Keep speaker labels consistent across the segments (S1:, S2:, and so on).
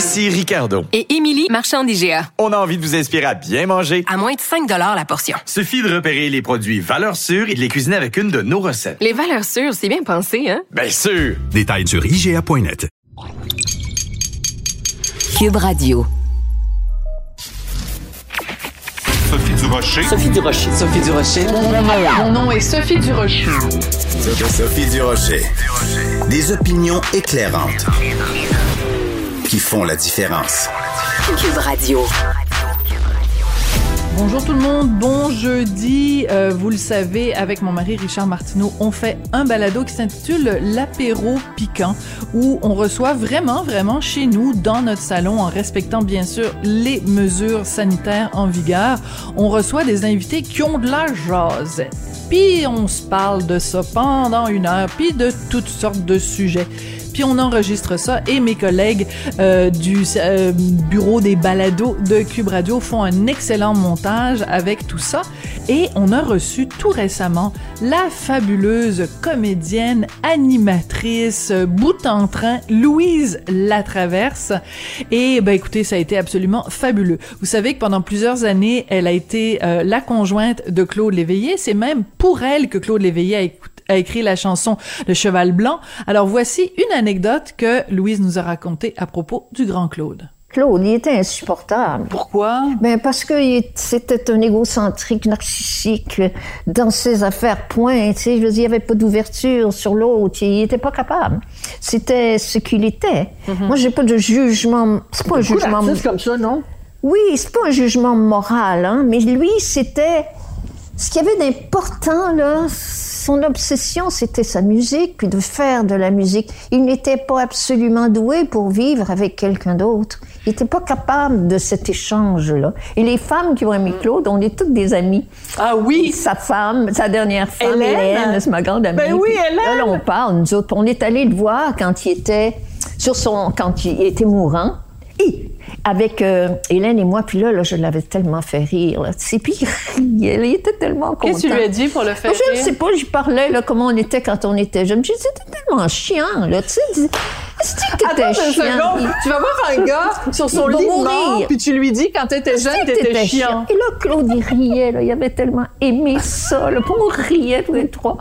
S1: Ici Ricardo.
S2: Et Émilie, marchand d'IGA.
S1: On a envie de vous inspirer à bien manger.
S2: À moins de 5 la portion.
S1: Suffit de repérer les produits valeurs sûres et de les cuisiner avec une de nos recettes.
S2: Les valeurs sûres, c'est bien pensé, hein?
S1: Bien sûr!
S3: Détails sur IGA.net.
S4: Cube Radio.
S5: Sophie Durocher.
S6: Sophie Durocher. Sophie Durocher.
S7: Mon nom est Sophie Durocher.
S5: Sophie Durocher. Des opinions éclairantes qui font la différence.
S4: Cube Radio.
S7: Bonjour tout le monde, bon jeudi. Euh, vous le savez, avec mon mari Richard Martineau, on fait un balado qui s'intitule L'apéro piquant, où on reçoit vraiment, vraiment chez nous, dans notre salon, en respectant bien sûr les mesures sanitaires en vigueur, on reçoit des invités qui ont de la jasette. Puis on se parle de ça pendant une heure, puis de toutes sortes de sujets puis on enregistre ça et mes collègues euh, du euh, bureau des balados de Cube Radio font un excellent montage avec tout ça. Et on a reçu tout récemment la fabuleuse comédienne, animatrice, bout en train, Louise Latraverse. Et ben écoutez, ça a été absolument fabuleux. Vous savez que pendant plusieurs années, elle a été euh, la conjointe de Claude Léveillé, c'est même pour elle que Claude Léveillé a écouté a écrit la chanson Le Cheval Blanc. Alors voici une anecdote que Louise nous a racontée à propos du grand Claude.
S8: Claude, il était insupportable.
S7: Pourquoi?
S8: Ben parce que c'était un égocentrique, narcissique, dans ses affaires, point. Tu sais, je veux dire, il n'y avait pas d'ouverture sur l'autre. Il n'était pas capable. C'était ce qu'il était.
S7: Mhm.
S8: Moi, j'ai pas de jugement. C'est pas un jugement.
S6: C'est comme ça, non?
S8: Oui, c'est pas un jugement moral, hein. Mais lui, c'était ce qu'il y avait d'important là. Son obsession, c'était sa musique, puis de faire de la musique. Il n'était pas absolument doué pour vivre avec quelqu'un d'autre. Il n'était pas capable de cet échange-là. Et les femmes qui ont aimé Claude, on est toutes des amies.
S7: Ah oui!
S8: Sa femme, sa dernière femme,
S7: Hélène.
S8: Hélène, c'est ma grande amie.
S7: Ben oui, Hélène.
S8: Là, on parle, nous autres. On est allés le voir quand il était sur son, quand il était mourant. Et avec euh, Hélène et moi, puis là, là je l'avais tellement fait rire. Là. Puis il riait, il était tellement content.
S7: Qu'est-ce que tu lui as dit pour le faire
S8: Je ne
S7: rire?
S8: sais pas, j'y parlais là, comment on était quand on était jeune. J'ai dit, c'était tellement chiant, là. Tu sais, dis- est-ce que t'étais
S7: Attends une seconde. Tu vas voir un gars sur son lit mort, puis tu lui dis quand t'étais jeune, t'étais chiant.
S8: Et là, Claude, il riait, là. Il avait tellement aimé ça. Puis on riait tous les trois.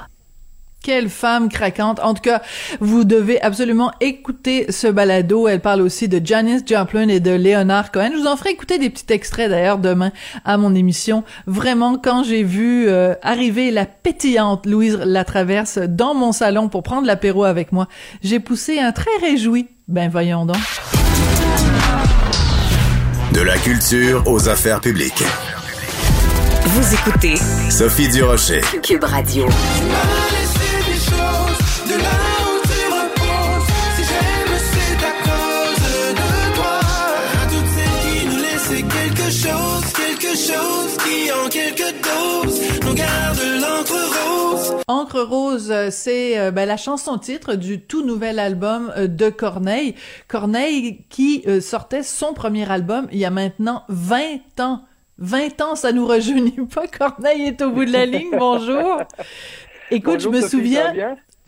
S7: Quelle femme craquante. En tout cas, vous devez absolument écouter ce balado. Elle parle aussi de Janis Joplin et de Leonard Cohen. Je vous en ferai écouter des petits extraits d'ailleurs demain à mon émission. Vraiment, quand j'ai vu euh, arriver la pétillante Louise Latraverse dans mon salon pour prendre l'apéro avec moi, j'ai poussé un très réjoui. Ben voyons donc.
S5: De la culture aux affaires publiques.
S4: Vous écoutez
S5: Sophie Durocher.
S4: Cube Radio.
S7: Encre rose, euh, c'est euh, ben, la chanson titre du tout nouvel album euh, de Corneille. Corneille qui euh, sortait son premier album il y a maintenant 20 ans. 20 ans, ça nous rajeunit pas. Corneille est au bout de la ligne. Bonjour. Écoute, je me souviens.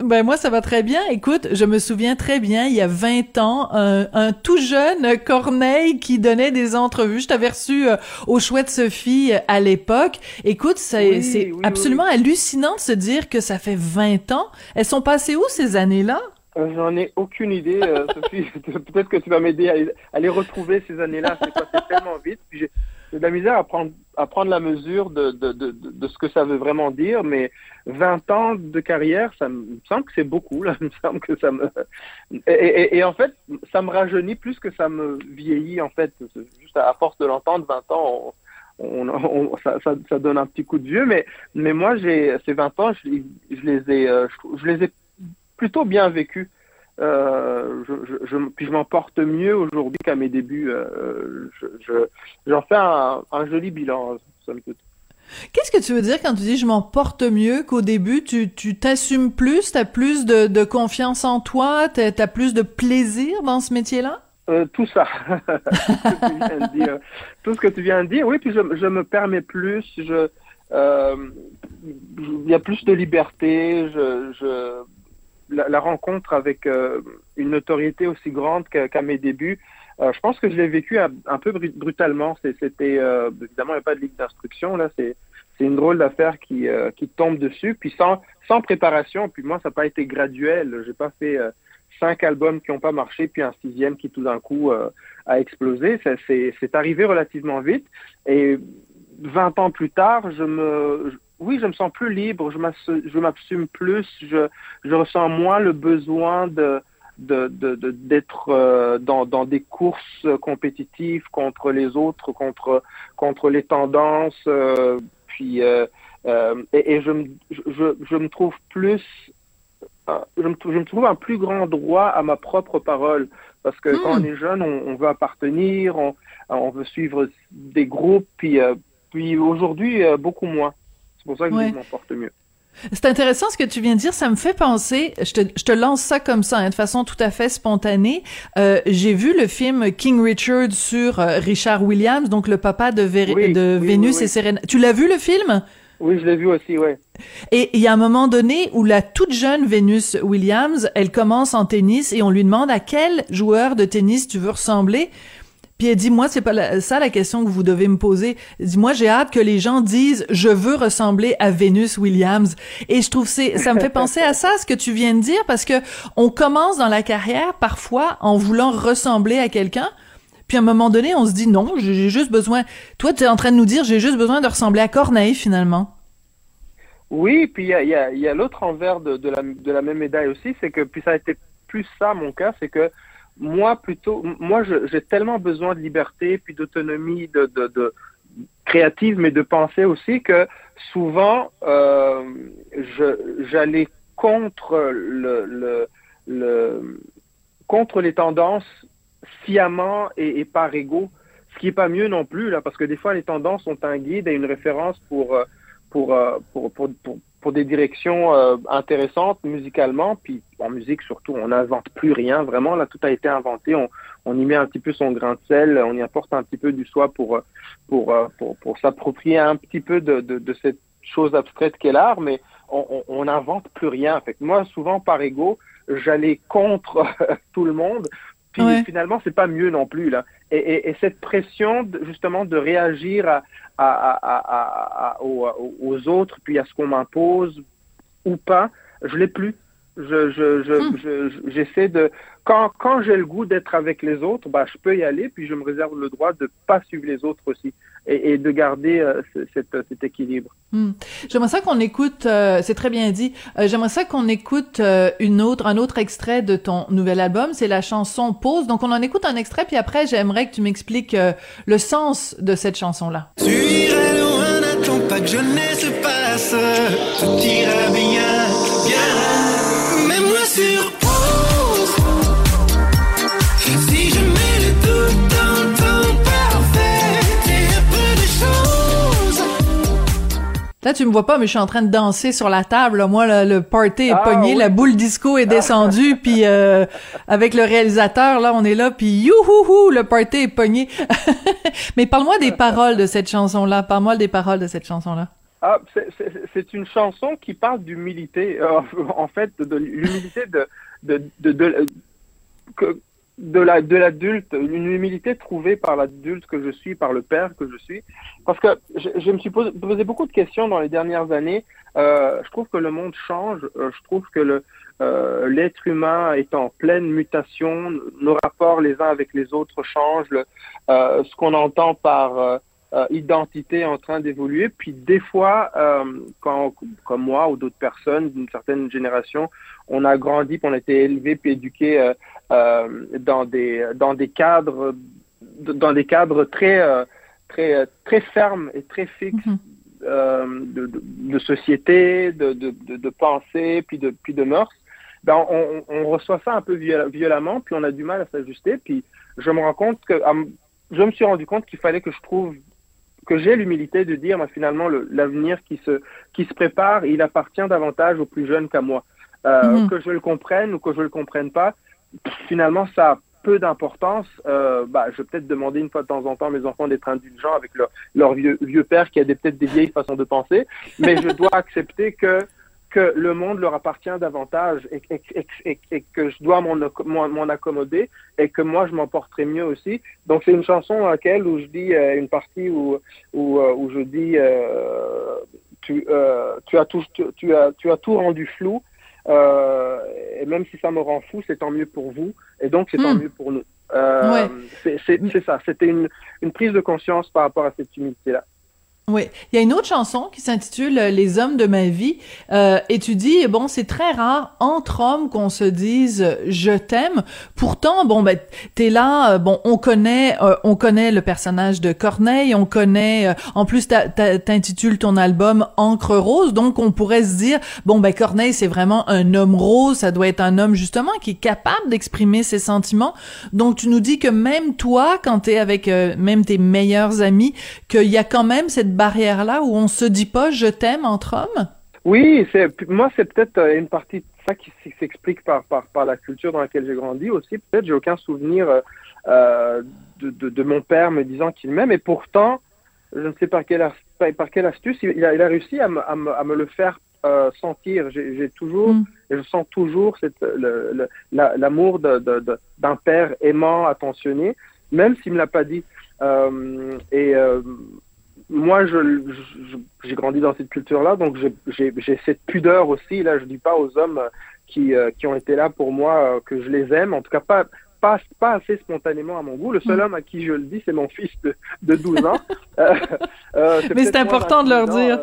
S7: Ben moi ça va très bien. Écoute, je me souviens très bien, il y a 20 ans, un, un tout jeune Corneille qui donnait des entrevues. Je t'avais reçu euh, au Chouette Sophie euh, à l'époque. Écoute, c'est
S9: Oui,
S7: c'est
S9: oui,
S7: absolument hallucinant de se dire que ça fait 20 ans. Elles sont passées où ces années-là?
S9: Euh, J'en ai aucune idée, Sophie. Peut-être que tu vas m'aider à, les- à les retrouver ces années-là. C'est passé tellement vite. Puis J'ai de la misère à prendre, la mesure de, ce que ça veut vraiment dire, mais 20 ans de carrière, ça me semble que c'est beaucoup. Là. Me semble que ça me et, en fait, ça me rajeunit plus que ça me vieillit. En fait, juste à force de l'entendre, 20 ans. Ça, donne un petit coup de vieux, mais, moi, ces 20 ans, je, les- ai, euh, je les ai plutôt bien vécus. Euh, je, je, je, puis je m'en porte mieux aujourd'hui qu'à mes débuts. Euh, je, j'en fais un, un, joli bilan, somme toute.
S7: Qu'est-ce que tu veux dire quand tu dis je m'en porte mieux qu'au début? Tu, tu t'assumes plus, tu as plus de, de, confiance en toi, tu as plus de plaisir dans ce métier-là?
S9: Euh, tout ça. tout ce que tu viens de dire. Oui, puis je, je me permets plus. Je, euh, il y a plus de liberté. Je, je la, rencontre avec euh, une notoriété aussi grande qu'à mes débuts, euh, je pense que je l'ai vécu un, peu brutalement. C'était euh, évidemment il n'y a pas de ligue d'instruction là. C'est une drôle d'affaire qui tombe dessus, puis sans sans préparation. Puis moi ça n'a pas été graduel. J'ai pas fait cinq albums qui n'ont pas marché, puis un sixième qui tout d'un coup a explosé. C'est arrivé relativement vite. Et 20 ans plus tard, je me oui, je me sens plus libre, je m'assume plus, je, je ressens moins le besoin de d'être de, de, euh, dans, dans des courses compétitives contre les autres, contre, contre les tendances. Euh, puis, euh, euh et, et je, je, je, me trouve plus, je me, je me, trouve un plus grand droit à ma propre parole. Parce que mmh. quand on est jeune, on, on veut appartenir, on, on, veut suivre des groupes, puis, puis aujourd'hui, beaucoup moins. C'est pour ça que ouais. je m'en porte mieux.
S7: C'est intéressant ce que tu viens de dire. Ça me fait penser, je te, je te lance ça comme ça, hein, de façon tout à fait spontanée. Euh, J'ai vu le film King Richard sur euh, Richard Williams, donc le papa de, Vé
S9: oui,
S7: de
S9: oui,
S7: Vénus
S9: oui,
S7: et Serena. Tu l'as vu le film?
S9: Oui, je l'ai vu aussi, ouais.
S7: Et il y a un moment donné où la toute jeune Vénus Williams, elle commence en tennis et on lui demande à quel joueur de tennis tu veux ressembler. Puis elle dit, moi, c'est pas ça la question que vous devez me poser. Elle dit, moi, j'ai hâte que les gens disent, je veux ressembler à Venus Williams. Et je trouve c'est, ça me fait penser à ça, ce que tu viens de dire, parce que on commence dans la carrière parfois en voulant ressembler à quelqu'un. Puis à un moment donné, on se dit, non, j'ai juste besoin. Toi, tu es en train de nous dire, j'ai juste besoin de ressembler à Corneille, finalement.
S9: Oui, puis il y a, y y a l'autre envers de, de, la, de la même médaille aussi, c'est que puis ça a été plus ça mon cas, c'est que moi plutôt, moi j'ai tellement besoin de liberté puis d'autonomie, de, de, de, créative, mais de pensée aussi que souvent euh, j'allais contre le, le, le, contre les tendances sciemment et, et par ego, ce qui est pas mieux non plus là, parce que des fois les tendances sont un guide et une référence pour pour pour, pour, pour pour des directions euh, intéressantes musicalement, puis en musique surtout, on n'invente plus rien vraiment. Là, tout a été inventé. On, on y met un petit peu son grain de sel, on y apporte un petit peu du soi pour pour pour, pour s'approprier un petit peu de, de, de cette chose abstraite qu'est l'art, mais on n'invente plus rien. Fait moi, souvent par ego, j'allais contre tout le monde. Puis ouais. finalement, c'est pas mieux non plus là. Et, et, et cette pression de, justement de réagir à, à, à, à aux, aux, autres, puis à ce qu'on m'impose ou pas, je l'ai plus. Je, je, je, hum. je, j'essaie de quand, quand j'ai le goût d'être avec les autres, bah, je peux y aller, puis je me réserve le droit de pas suivre les autres aussi et, et de garder euh, cette, cet équilibre.
S7: Hum. J'aimerais ça qu'on écoute, euh, c'est très bien dit. Euh, J'aimerais ça qu'on écoute euh, une autre, un autre extrait de ton nouvel album. C'est la chanson Pause. Donc on en écoute un extrait, puis après j'aimerais que tu m'expliques euh, le sens de cette chanson-là.
S10: Tu iras loin, n'attends pas que jeunesse passe. Tout ira bien.
S7: Là, tu me vois pas, mais je suis en train de danser sur la table. Là. Moi, là, le party est
S9: Ah,
S7: pogné,
S9: oui.
S7: la boule disco est descendue, puis euh, avec le réalisateur, là, on est là, puis youhouhou, le party est pogné. mais parle-moi des paroles de cette chanson-là. Parle-moi des paroles de cette chanson-là.
S9: Ah, c'est- c'est c'est une chanson qui parle d'humilité, euh, en fait, de l'humilité de, de, de, de, que- de la de l'adulte, une humilité trouvée par l'adulte que je suis, par le père que je suis. Parce que je, je me suis posé, beaucoup de questions dans les dernières années. Euh, je trouve que le monde change. Euh, je trouve que le euh, l'être humain est en pleine mutation. Nos rapports les uns avec les autres changent. Le, euh, ce qu'on entend par euh, identité en train d'évoluer. Puis des fois, euh, quand, comme moi ou d'autres personnes d'une certaine génération, on a grandi, puis on a été élevé puis éduqué euh, dans des dans des cadres dans des cadres très très très fermes et très fixes
S7: Mhm.
S9: de, de, de société, de, de, de, pensée, puis de puis de mœurs. ben on, on reçoit ça un peu violemment, puis on a du mal à s'ajuster. Puis je me rends compte que je me suis rendu compte qu'il fallait que je trouve que j'ai l'humilité de dire, ben, finalement, l'avenir qui se qui se prépare, il appartient davantage aux plus jeunes qu'à moi. Euh,
S7: Mhm.
S9: Que je le comprenne ou que je le comprenne pas, finalement, ça a peu d'importance. Euh, bah, je vais peut-être demander une fois de temps en temps à mes enfants d'être indulgents avec leur, leur vieux, vieux père qui a peut-être des vieilles façons de penser, mais je dois accepter que que le monde leur appartient davantage et, et- et- et- et que je dois m'en acco- m'en m'en accommoder et que moi je m'en porterai mieux aussi. Donc c'est une chanson dans laquelle où je dis euh, une partie où où, euh, où je dis euh, tu euh, tu as tout tu, tu as tu as tout rendu flou et même si ça me rend fou c'est tant mieux pour vous et donc c'est tant
S7: Hmm.
S9: mieux pour nous.
S7: Ouais.
S9: c'est- ça. C'était une une prise de conscience par rapport à cette humilité là.
S7: Oui, il y a une autre chanson qui s'intitule euh, Les hommes de ma vie euh, et tu dis bon c'est très rare entre hommes qu'on se dise euh, je t'aime. Pourtant bon ben t'es là euh, bon on connaît on connaît le personnage de Corneille on connaît en plus t'intitules ton album Encre rose donc on pourrait se dire bon ben Corneille c'est vraiment un homme rose ça doit être un homme justement qui est capable d'exprimer ses sentiments donc tu nous dis que même toi quand t'es avec même tes meilleurs amis qu'il y a quand même cette barrière là où on se dit pas je t'aime entre hommes?
S9: Oui, c'est moi c'est peut-être euh, une partie de ça qui s'explique par, par par la culture dans laquelle j'ai grandi aussi. Peut-être j'ai aucun souvenir euh, euh, de, de de mon père me disant qu'il m'aime et pourtant je ne sais par quelle par, quelle astuce il a, il a réussi à me, à me, à me le faire euh, sentir. J'ai toujours
S7: Mm.
S9: je sens toujours le- le- l'amour d'un père aimant, attentionné, même s'il me l'a pas dit. Euh, et moi, je, j'ai grandi dans cette culture-là, donc j'ai- cette pudeur aussi. Là, je dis pas aux hommes euh, qui, euh, qui ont été là pour moi euh, que je les aime, en tout cas pas, pas, pas assez spontanément à mon goût. Le seul homme à qui je le dis, c'est mon fils de, de 12 ans. Euh,
S7: Mais c'est important de leur dire.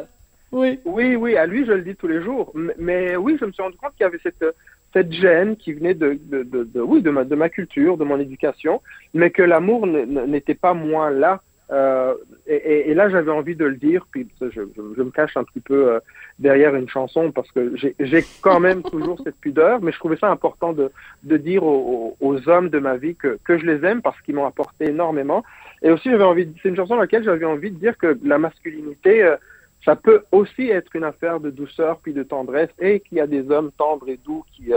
S7: oui
S9: oui, oui, à lui, je le dis tous les jours. Mais, mais oui, je me suis rendu compte qu'il y avait cette, cette gêne qui venait de, de, de, de- oui, de ma, de ma culture, de mon éducation, mais que l'amour n'était pas moins là. Euh, et, là, j'avais envie de le dire, puis je, me cache un petit peu euh, derrière une chanson parce que j'ai quand même toujours cette pudeur, mais je trouvais ça important de, dire aux, hommes de ma vie que, je les aime parce qu'ils m'ont apporté énormément. Et aussi, j'avais envie, c'est une chanson dans laquelle j'avais envie de dire que la masculinité, euh, ça peut aussi être une affaire de douceur puis de tendresse et qu'il y a des hommes tendres et doux qui,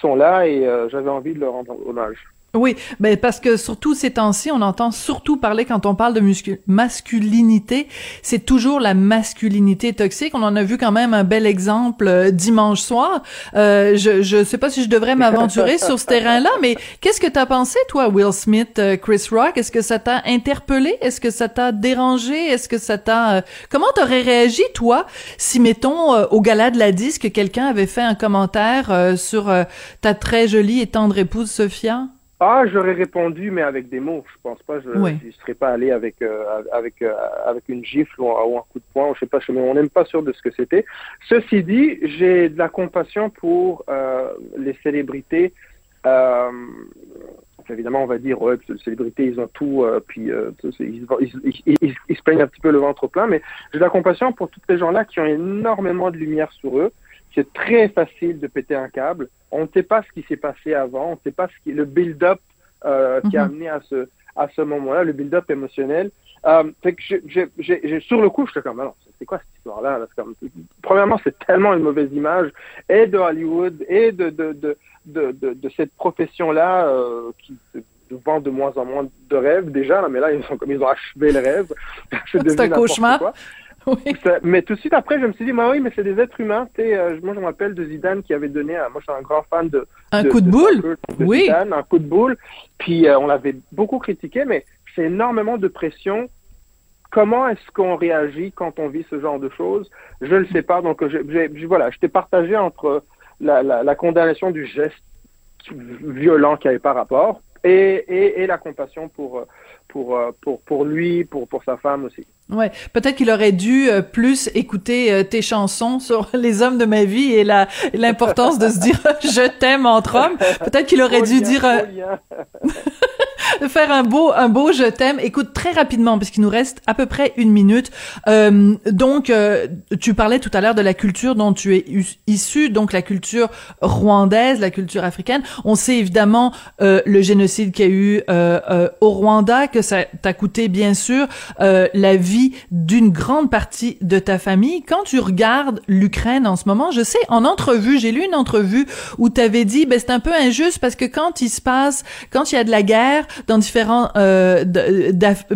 S9: sont là et j'avais envie de leur rendre hommage.
S7: Oui, ben parce que surtout ces temps-ci, on entend surtout parler quand on parle de masculinité, c'est toujours la masculinité toxique. On en a vu quand même un bel exemple euh, dimanche soir. Euh, je je sais pas si je devrais m'aventurer sur ce terrain-là, mais qu'est-ce que t'as pensé toi, Will Smith, euh, Chris Rock? Est-ce que ça t'a interpellé? Est-ce que ça t'a dérangé? Est-ce que ça t'a euh, Comment t'aurais réagi toi si mettons euh, au gala de la disque quelqu'un avait fait un commentaire euh, sur euh, ta très jolie et tendre épouse Sophia?
S9: Ah, j'aurais répondu, mais avec des mots. Je pense pas, je ne serais pas allé avec euh, avec euh, avec une gifle ou un, ou un coup de poing. Je sais pas, je- mais on n'est pas sûr de ce que c'était. Ceci dit, j'ai de la compassion pour euh, les célébrités. Euh, évidemment, on va dire, ouais, les célébrités, ils ont tout, euh, puis euh, ils, ils, ils, ils- ils se plaignent un petit peu le ventre plein, mais j'ai de la compassion pour tous ces gens-là qui ont énormément de lumière sur eux. C'est très facile de péter un câble. On ne sait pas ce qui s'est passé avant, on ne sait pas ce qui le build-up euh, qui a
S7: Mhm.
S9: amené à ce à ce moment-là, le build-up émotionnel. Euh, fait que j'ai- j'ai- j'ai- j'ai- sur le coup, je suis comme, alors, c'est quoi cette histoire-là? Là? C'est comme- Premièrement, c'est tellement une mauvaise image, et de Hollywood, et de, de, de, de, cette profession-là euh, qui nous vend de moins en moins de rêves déjà, là, mais là, ils, sont, comme, ils ont achevé le rêve.
S7: C'est un cauchemar.
S9: quoi. Ça- mais tout de suite après, je me suis dit, bah oui, mais c'est des êtres humains. Euh, moi, je me rappelle de Zidane qui avait donné, moi, je suis un grand fan de,
S7: Un
S9: de-
S7: coup de boule?
S9: de
S7: Oui.
S9: Zidane, un coup de boule. Puis euh, on l'avait beaucoup critiqué, mais c'est énormément de pression. Comment est-ce qu'on réagit quand on vit ce genre de choses? Je ne le sais pas. Donc, je, je- voilà, je t'ai partagé entre la, la, la condamnation du geste violent qui avait pas rapport et, et, et la compassion pour, pour, euh, pour, pour lui, pour, pour sa femme aussi.
S7: Ouais, peut-être qu'il aurait dû euh, plus écouter euh, tes chansons sur les hommes de ma vie et la l'importance de se dire je t'aime entre hommes. Peut-être qu'il aurait dû dire euh. faire un beau, un beau je t'aime. Écoute très rapidement parce qu'il nous reste à peu près une minute. Euh, donc, euh, tu parlais tout à l'heure de la culture dont tu es issu, donc la culture rwandaise, la culture africaine. On sait évidemment euh, le génocide qu'il y a eu euh, euh, au Rwanda, que ça t'a coûté bien sûr euh, la vie d'une grande partie de ta famille. Quand tu regardes l'Ukraine en ce moment, je sais en entrevue, j'ai lu une entrevue où tu avais dit, ben c'est un peu injuste parce que quand il se passe, quand il y a de la guerre dans différents euh,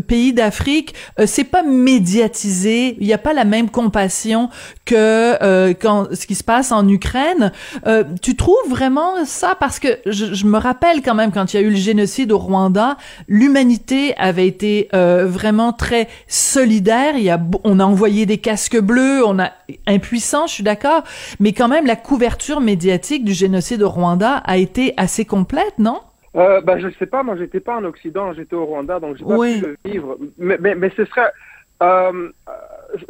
S7: pays d'Afrique, euh, c'est pas médiatisé, il n'y a pas la même compassion que euh, quand ce qui se passe en Ukraine. Euh, tu trouves vraiment ça? Parce que je, je, me rappelle quand même quand il y a eu le génocide au Rwanda, l'humanité avait été euh, vraiment très solidaire. Il y a, on a envoyé des casques bleus, on a impuissant, je suis d'accord, mais quand même la couverture médiatique du génocide au Rwanda a été assez complète, non?
S9: Euh, bah, je sais pas, moi j'étais pas en Occident, j'étais au Rwanda, donc j'ai pas
S7: oui.
S9: pu le vivre. Mais, mais, mais ce serait, euh,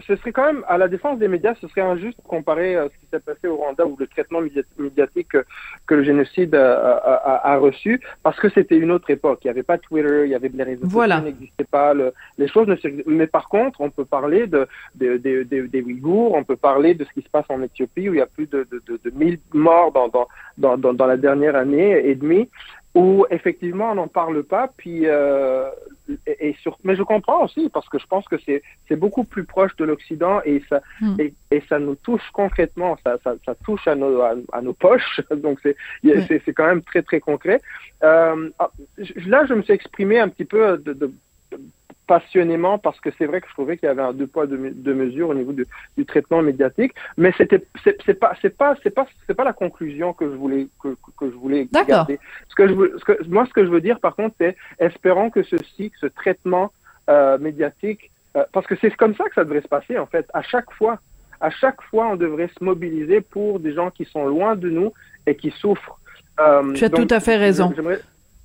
S9: ce serait quand même, à la défense des médias, ce serait injuste de comparer euh, ce qui s'est passé au Rwanda ou le traitement médiatique que, que le génocide a, a, a, reçu, parce que c'était une autre époque. Il n'y avait pas Twitter, il y avait les réseaux
S7: voilà.
S9: sociaux n'existaient pas, le, les choses ne Mais par contre, on peut parler de, de, de, de, des Ouïghours, on peut parler de ce qui se passe en Éthiopie, où il y a plus de, de, de, de 1000 morts dans, dans, dans, dans la dernière année et demie où effectivement on n'en parle pas, puis euh, et, et sur, mais je comprends aussi parce que je pense que c'est c'est beaucoup plus proche de l'Occident et ça mm. et, et, ça nous touche concrètement, ça ça, ça touche à nos à, à, nos poches, donc c'est mm. c'est c'est quand même très très concret. Euh, là, je me suis exprimé un petit peu de, de passionnément parce que c'est vrai que je trouvais qu'il y avait un deux poids deux, deux mesures au niveau du, du traitement médiatique mais c'était c'est pas c'est pas c'est pas c'est pas la conclusion que je voulais que, que je voulais garder. Ce que je veux, ce que moi ce que je veux dire par contre c'est espérons que ceci que ce traitement euh, médiatique euh, parce que c'est comme ça que ça devrait se passer en fait. À chaque fois à chaque fois on devrait se mobiliser pour des gens qui sont loin de nous et qui souffrent.
S7: Euh, tu as donc, tout à fait raison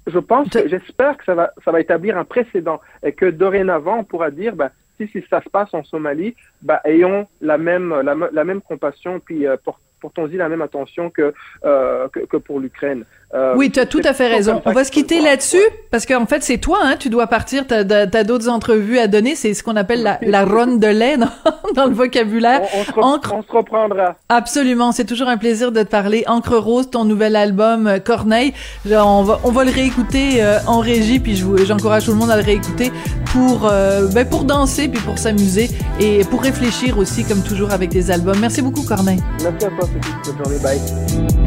S9: je pense, j'espère que ça va, ça va établir un précédent et que dorénavant, on pourra dire, bah, si, si ça se passe en Somalie, bah, ayons la même, la, la même compassion, puis euh, portons-y la même attention que, euh, que, que, pour l'Ukraine.
S7: Euh, oui, tu as tout à fait raison. On va se quitter là-dessus parce qu'en fait, c'est toi, hein, tu dois partir, tu as, d'autres entrevues à donner, c'est ce qu'on appelle la, la ronde de lait dans, dans, le vocabulaire.
S9: On, on, se on, se reprendra.
S7: Absolument, c'est toujours un plaisir de te parler. Encre Rose, ton nouvel album euh, Corneille, on va, on va le réécouter euh, en régie, puis j'encourage tout le monde à le réécouter pour, euh, ben pour danser, puis pour s'amuser et pour réfléchir aussi, comme toujours avec des albums. Merci beaucoup, Corneille.
S9: Merci à toi, Sophie. Bonne journée, bye.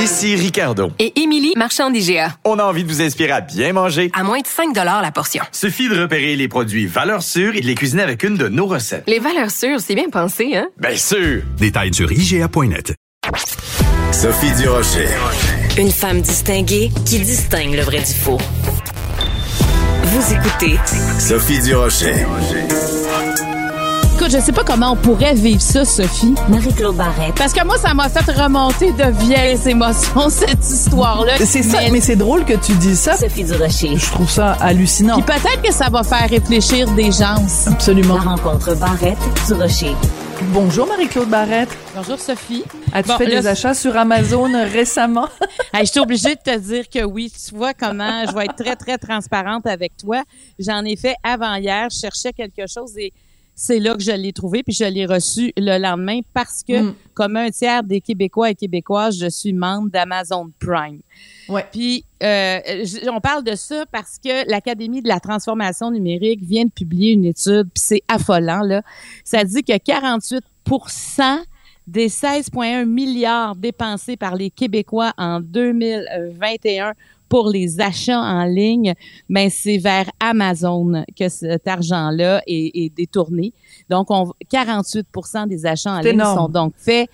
S1: Ici Ricardo.
S2: Et Émilie, marchand d'IGA.
S1: On a envie de vous inspirer à bien manger.
S2: À moins de 5 la portion.
S1: Suffit de repérer les produits valeurs sûres et de les cuisiner avec une de nos recettes.
S2: Les valeurs sûres, c'est bien pensé, hein?
S1: Bien sûr!
S3: Détails sur IGA.net.
S5: Sophie Durocher.
S11: Une femme distinguée qui distingue le vrai du faux. Vous écoutez
S5: Sophie Durocher.
S12: Écoute, je sais pas comment on pourrait vivre ça, Sophie.
S11: Marie-Claude Barrette.
S12: Parce que moi, ça m'a fait remonter de vieilles émotions, cette histoire-là.
S7: C'est ça, mais c'est drôle que tu dis ça.
S11: Sophie Durocher.
S7: Je trouve ça hallucinant.
S12: Puis peut-être que ça va faire réfléchir des gens.
S7: Absolument.
S11: La rencontre Barrette-Durocher.
S7: Bonjour Marie-Claude Barrette.
S12: Bonjour Sophie.
S7: As-tu bon, fait là, des achats sur Amazon récemment?
S12: hey, je suis obligée de te dire que oui. Tu vois comment je vais être très, très transparente avec toi. J'en ai fait avant hier. Je cherchais quelque chose et c'est là que je l'ai trouvé, puis je l'ai reçu le lendemain parce que, mm. comme un tiers des Québécois et Québécoises, je suis membre d'Amazon Prime.
S7: Ouais.
S12: Puis, euh, on parle de ça parce que l'Académie de la transformation numérique vient de publier une étude, puis c'est affolant, là. Ça dit que 48% des 16,1 milliards dépensés par les Québécois en 2021 pour les achats en ligne, ben c'est vers Amazon que cet argent-là est, est, détourné. Donc, on, 48% des achats en ligne
S7: énorme.
S12: sont donc faits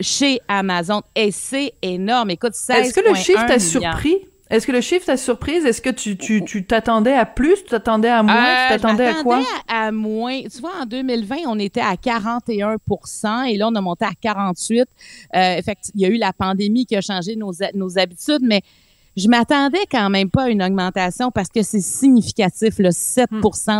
S12: chez Amazon. Et c'est énorme. Écoute, 16,1
S7: Est-ce que le chiffre t'a surpris? Est-ce que le chiffre t'a surprise? Est-ce que tu tu tu t'attendais à plus? Tu t'attendais à moins?
S12: Euh,
S7: tu t'attendais à quoi?
S12: À, à moins. Tu vois, en 2020, on était à 41% et là, on a monté à 48% euh, fait Il y a eu la pandémie qui a changé nos, nos habitudes, mais je m'attendais quand même pas à une augmentation parce que c'est significatif, le 7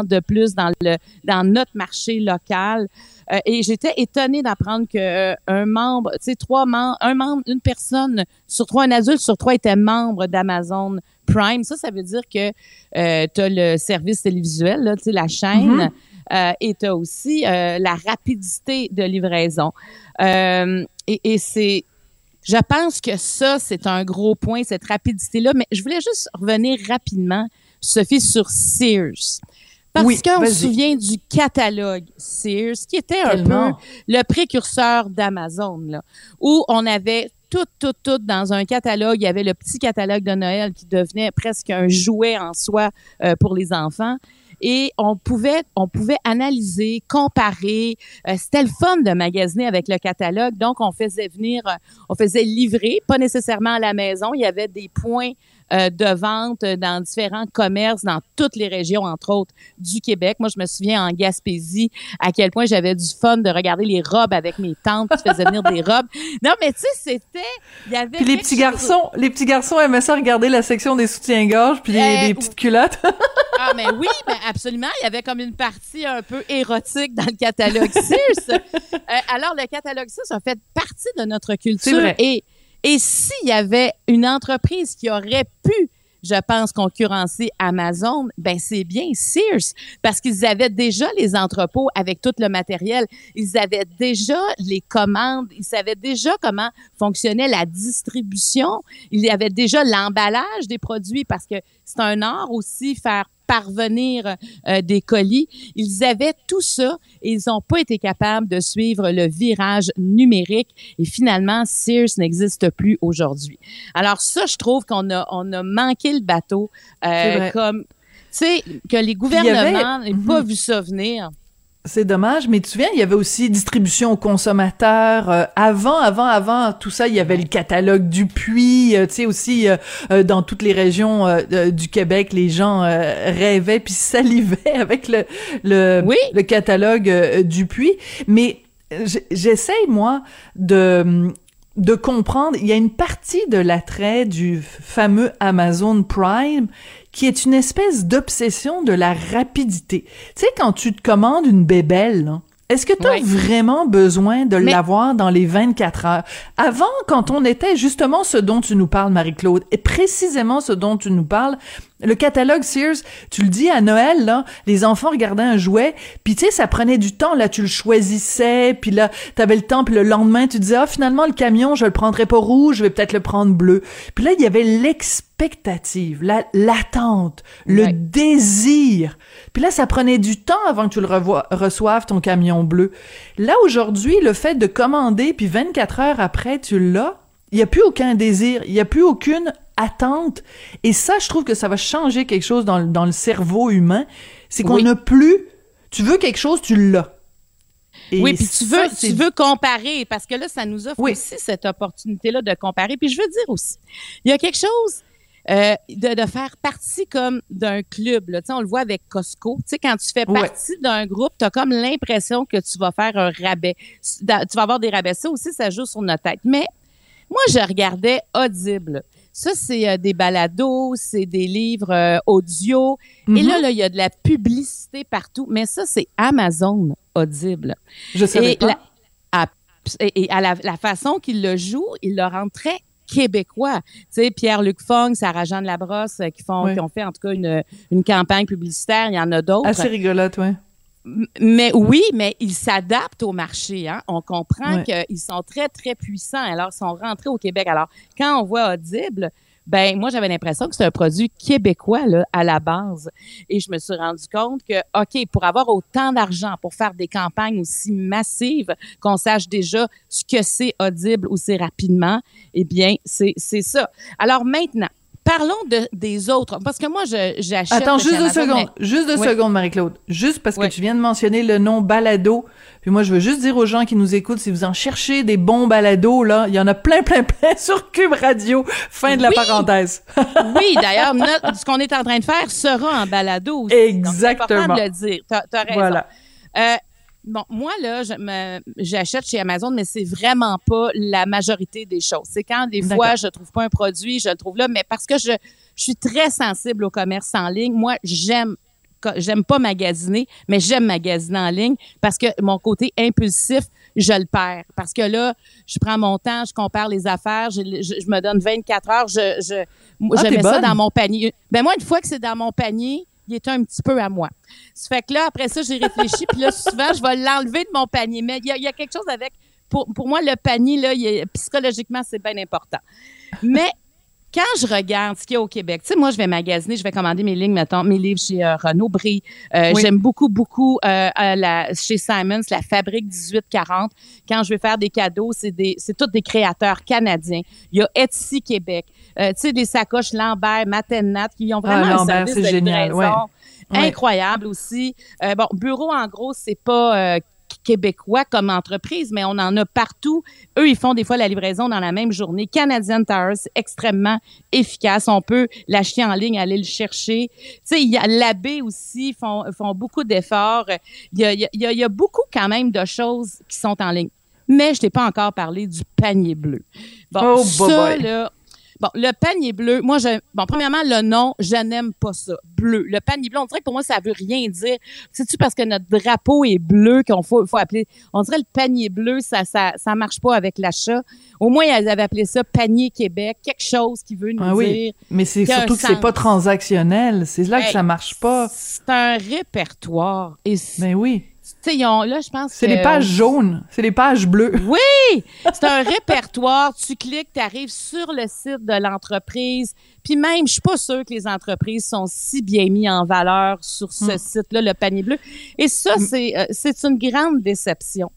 S12: de plus dans le dans notre marché local. Euh, et j'étais étonnée d'apprendre que euh, un membre, tu sais, trois membres, un membre, une personne sur trois, un adulte sur trois était membre d'Amazon Prime. Ça, ça veut dire que tu as le service télévisuel, là, tu sais, la chaîne.
S13: Mhm.
S12: euh, et tu as aussi euh, la rapidité de livraison. Euh, et et c'est, je pense que ça, c'est un gros point, cette rapidité-là. Mais je voulais juste revenir rapidement, Sophie, sur Sears. Parce
S7: Oui,
S12: qu'on se souvient du catalogue Sears, qui était un peu le précurseur d'Amazon, là, où on avait tout, tout, tout dans un catalogue. Il y avait le petit catalogue de Noël qui devenait presque un jouet en soi euh, pour les enfants. Et on pouvait, on pouvait analyser, comparer. Euh, C'était le fun de magasiner avec le catalogue. Donc, on faisait venir, euh, on faisait livrer, pas nécessairement à la maison. Il y avait des points euh, de vente dans différents commerces dans toutes les régions, entre autres, du Québec. Moi, je me souviens en Gaspésie à quel point j'avais du fun de regarder les robes avec mes tantes qui faisaient venir des robes. Non, mais tu sais, c'était, il y avait
S7: Puis les petits
S12: chose-
S7: garçons, les petits garçons aimaient ça regarder la section des soutiens-gorge puis
S12: Euh,
S7: des petites culottes.
S12: Ah, mais oui, mais absolument. Il y avait comme une partie un peu érotique dans le catalogue Sears. Euh, alors, le catalogue Sears a fait partie de notre culture. Et, et s'il y avait une entreprise qui aurait pu je pense, concurrencer Amazon, ben c'est bien Sears parce qu'ils avaient déjà les entrepôts avec tout le matériel, ils avaient déjà les commandes, ils savaient déjà comment fonctionnait la distribution, il y avait déjà l'emballage des produits parce que c'est un art aussi faire parvenir euh, des colis. Ils avaient tout ça et ils n'ont pas été capables de suivre le virage numérique et finalement Sears n'existe plus aujourd'hui. Alors ça, je trouve qu'on a on a manqué le bateau euh, comme tu sais que les gouvernements
S7: avait-
S12: n'aient pas vu ça venir.
S7: C'est dommage, mais tu te souviens, il y avait aussi distribution aux consommateurs. euh, avant, avant, avant tout ça, il y avait le catalogue du puits. euh, tu sais aussi, euh, euh, dans toutes les régions du Québec, les gens euh, rêvaient puis salivaient avec le le, le catalogue du puits. Mais j'essaye moi de de comprendre. Il y a une partie de l'attrait du fameux Amazon Prime qui est une espèce d'obsession de la rapidité. Tu sais, quand tu te commandes une bébelle, là, est-ce que tu as vraiment besoin de l'avoir dans les 24 heures? Avant, quand on était justement ce dont tu nous parles, Marie-Claude, et précisément ce dont tu nous parles, le catalogue Sears, tu le dis à Noël, là, les enfants regardaient un jouet, puis tu sais, ça prenait du temps, là, tu le choisissais, puis là, t'avais le temps, puis le lendemain, tu disais, ah, finalement, le camion, je le prendrai pas rouge, je vais peut-être le prendre bleu. Puis là, il y avait l'expectative, la, l'attente, le
S12: Ouais.
S7: désir. Puis là, ça prenait du temps avant que tu le reçoives, ton camion bleu. Là, aujourd'hui, le fait de commander, puis 24 heures après, tu l'as, il n'y a plus aucun désir, il n'y a plus aucune attente. Et ça, je trouve que ça va changer quelque chose dans, le- dans le cerveau humain. C'est qu'on
S12: Oui.
S7: n'a plus... Tu veux quelque chose, tu l'as. Et
S12: oui, puis tu veux, tu veux comparer parce que là, ça nous offre aussi cette opportunité-là de comparer. Puis je veux dire aussi, il y a quelque chose euh, de, de faire partie comme d'un club. Là. On le voit avec Costco. Tu sais, quand tu fais
S7: Ouais.
S12: partie d'un groupe, tu as comme l'impression que tu vas faire un rabais. Tu vas avoir des rabais. Ça aussi, ça joue sur notre tête. Mais moi, je regardais Audible. Ça, c'est euh, des balados, c'est des livres euh, audio. Et
S7: Mhm.
S12: là, là, il y a de la publicité partout. Mais ça, c'est Amazon Audible.
S7: Je savais
S12: Et
S7: pas.
S12: la- à, et, et à la, la façon qu'il le joue, il le rend très québécois. Tu sais, Pierre-Luc Fong, Sarah-Jeanne Labrosse, euh, qui font,
S7: Ouais.
S12: qui ont fait en tout cas une, une campagne publicitaire. Il y en a d'autres.
S7: Assez rigolote, ouais.
S12: M- Mais oui, mais ils s'adaptent au marché. Hein? On comprend qu'ils sont très, très puissants. Alors, ils sont rentrés au Québec. Alors, quand on voit Audible, ben moi, j'avais l'impression que c'est un produit québécois là, à la base. Et je me suis rendu compte que, OK, pour avoir autant d'argent, pour faire des campagnes aussi massives, qu'on sache déjà ce que c'est Audible c'est rapidement, eh bien, c'est c'est ça. Alors maintenant, parlons de, des autres. Parce que moi, j'achète.
S7: Attends, juste deux secondes.
S12: mais-
S7: Juste deux
S12: Oui.
S7: secondes, Marie-Claude. Juste parce que tu viens de mentionner le nom balado. Puis moi, je veux juste dire aux gens qui nous écoutent, si vous en cherchez des bons balados, là, il y en a plein, plein, plein sur Cube Radio. Fin de la
S12: Oui.
S7: parenthèse.
S12: Oui, d'ailleurs, ce qu'on est en train de faire sera en balado aussi.
S7: Exactement.
S12: C'est important de le dire. T'as, t'as raison.
S7: Voilà.
S12: Euh, bon, moi, là, j'achète chez Amazon, mais c'est vraiment pas la majorité des choses. C'est quand des fois, je trouve pas un produit, je le trouve là, mais parce que je, je suis très sensible au commerce en ligne. Moi, j'aime j'aime pas magasiner, mais j'aime magasiner en ligne parce que mon côté impulsif, je le perds. Parce que là, je prends mon temps, je compare les affaires, je, je- je me donne 24 heures, je,
S7: Ah,
S12: je mets ça dans mon panier. Ben moi, une fois que c'est dans mon panier, il est un petit peu à moi. Ça fait que là, après ça, j'ai réfléchi, puis là, souvent, je vais l'enlever de mon panier. Mais il y a, quelque chose avec... Pour, pour moi, le panier, là, psychologiquement, c'est bien important. Mais quand je regarde ce qu'il y a au Québec, tu sais, moi, je vais magasiner, je vais commander mes lignes, mettons, mes livres chez euh, Renaud Brie. Euh,
S7: Oui.
S12: J'aime beaucoup, beaucoup euh, euh, la, chez Simons, la Fabrique 1840. Quand je vais faire des cadeaux, c'est des, c'est tous des créateurs canadiens. Il y a Etsy Québec. Euh, tu sais, des sacoches Lambert, Matennat, qui ont vraiment
S7: Ah,
S12: un
S7: Lambert,
S12: service
S7: c'est
S12: de
S7: génial, ouais. Ouais.
S12: incroyable aussi. Bon, bureau, en gros, c'est pas québécois comme entreprise, mais on en a partout. Eux, ils font des fois la livraison dans la même journée. Canadian Tire, c'est extrêmement efficace. On peut l'acheter en ligne, aller le chercher. Tu sais, il y a l'abbé aussi, font, font beaucoup d'efforts. Il y a, y, a, il y a beaucoup quand même de choses qui sont en ligne. Mais je t'ai pas encore parlé du panier bleu. Bon,
S7: Oh,
S12: ça, là, Bon, le panier bleu, moi, je, bon, premièrement, le nom, je n'aime pas ça. Bleu. Le panier bleu, on dirait que pour moi, ça veut rien dire. C'est-tu parce que notre drapeau est bleu qu'on faut, faut appeler, on dirait le panier bleu, ça, ça, ça marche pas avec l'achat. Au moins, ils avaient appelé ça panier Québec, quelque chose qui veut nous
S7: Ah oui.
S12: dire.
S7: Mais c'est surtout que c'est pas transactionnel. C'est là que ça marche pas.
S12: C'est un répertoire. Et,
S7: Mais oui.
S12: Sais, ils ont, là, je pense
S7: C'est
S12: que-
S7: les pages jaunes. C'est les pages bleues.
S12: Oui, c'est un répertoire. Tu cliques, tu arrives sur le site de l'entreprise. Puis même, je suis pas sûre que les entreprises sont si bien mis en valeur sur ce
S7: Hmm.
S12: site-là, le panier bleu. Et ça, c'est euh, c'est une grande déception.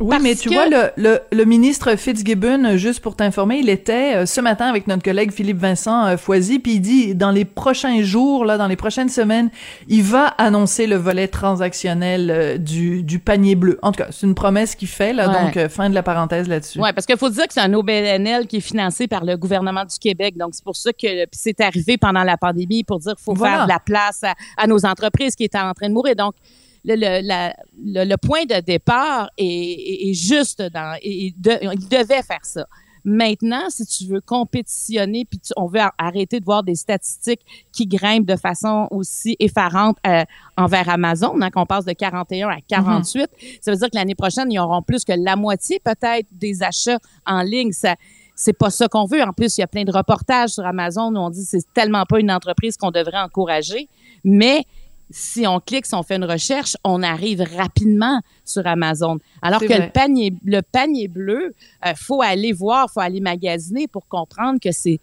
S7: Oui,
S12: Parce
S7: mais tu
S12: que-
S7: vois, le, le, le ministre Fitzgibbon, juste pour t'informer, il était euh, ce matin avec notre collègue Philippe Vincent euh, Foisy, puis il dit, dans les prochains jours, là, dans les prochaines semaines, il va annoncer le volet transactionnel euh, du, du panier bleu. En tout cas, c'est une promesse qu'il fait, là,
S12: Ouais.
S7: donc fin de la parenthèse là-dessus.
S12: Oui, parce qu'il faut dire que c'est un OBNL qui est financé par le gouvernement du Québec. Donc, c'est pour ça que c'est arrivé pendant la pandémie pour dire qu'il faut
S7: Voilà.
S12: faire de la place à, à nos entreprises qui étaient en train de mourir. Donc, le, le, la- le, le point de départ est, est- est juste dans. de- il devait faire ça. Maintenant, si tu veux compétitionner, puis tu- on veut arrêter de voir des statistiques qui grimpent de façon aussi effarante euh, envers Amazon, hein, qu'on passe de 41 à 48, ça veut dire que l'année prochaine, ils auront plus que la moitié peut-être des achats en ligne. Ça, c'est pas ça qu'on veut. En plus, il y a plein de reportages sur Amazon où on dit que c'est tellement pas une entreprise qu'on devrait encourager. Mais si on clique, si on fait une recherche, on arrive rapidement sur Amazon. Alors que
S7: vrai.
S12: le panier, le panier bleu, euh, faut aller voir, faut aller magasiner pour comprendre que c'est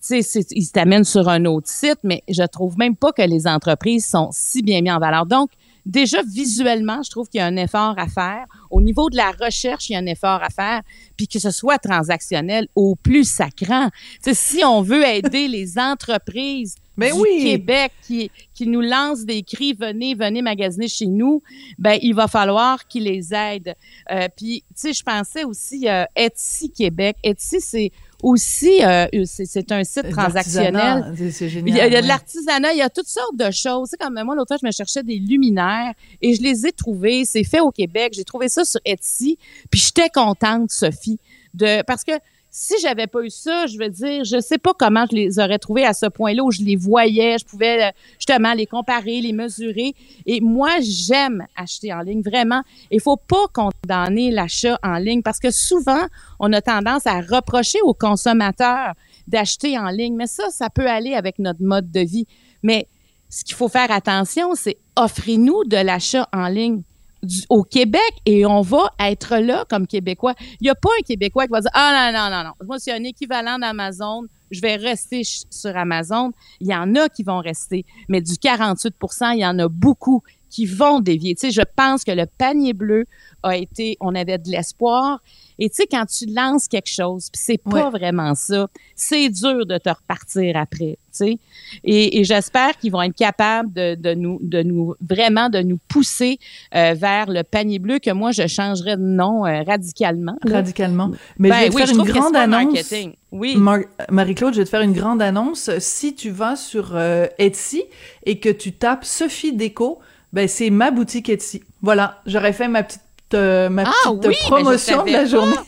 S12: tu sais, c'est- ils t'amènent sur un autre site, mais je trouve même pas que les entreprises sont si bien mises en valeur. Donc, déjà, visuellement, je trouve qu'il y a un effort à faire. Au niveau de la recherche, il y a un effort à faire. Puis que ce soit transactionnel au plus sacrant. Tu sais, si on veut aider les entreprises
S7: Mais
S12: du
S7: oui.
S12: Québec qui, qui nous lancent des cris, venez, venez magasiner chez nous, ben il va falloir qu'ils les aident. Euh, puis, tu sais, je pensais aussi euh, Etsy Québec. Etsy, c'est aussi, euh, c'est c'est un site transactionnel.
S7: C'est c'est
S12: Il y a, il y a de l'artisanat, il y a toutes sortes de choses. Tu sais, comme moi, l'autre fois, je me cherchais des luminaires et je les ai trouvés. C'est fait au Québec. J'ai trouvé ça sur Etsy. Puis j'étais contente, Sophie, de parce que si j'avais pas eu ça, je veux dire, je sais pas comment je les aurais trouvés à ce point-là où je les voyais, je pouvais euh, justement les comparer, les mesurer. Et moi, j'aime acheter en ligne, vraiment. Il faut pas condamner l'achat en ligne parce que souvent, on a tendance à reprocher aux consommateurs d'acheter en ligne. Mais ça, ça peut aller avec notre mode de vie. Mais ce qu'il faut faire attention, c'est offrez-nous de l'achat en ligne du- au Québec et on va être là comme Québécois. Il n'y a pas un Québécois qui va dire Ah non, non, non, non. Moi, c'est un équivalent d'Amazon. Je vais rester sur Amazon. Il y en a qui vont rester. Mais du 48% il y en a beaucoup qui vont dévier. Tu sais, je pense que le panier bleu a été, on avait de l'espoir Et tu sais, quand tu lances quelque chose, puis c'est pas vraiment ça, c'est dur de te repartir après, sais. Et, et j'espère qu'ils vont être capables de, de, nous, de nous, vraiment de nous pousser euh, vers le panier bleu que moi, je changerais de nom euh, radicalement. là.
S7: Radicalement. Mais
S12: Ben
S7: je vais te
S12: oui,
S7: faire une grande annonce.
S12: marketing. Oui.
S7: Mar- Marie-Claude, je vais te faire une grande annonce. Si tu vas sur euh, Etsy et que tu tapes Sophie Déco, ben c'est ma boutique Etsy. Voilà, j'aurais fait ma petite ma
S12: Ah
S7: petite
S12: oui, je
S7: promotion de la
S12: pas.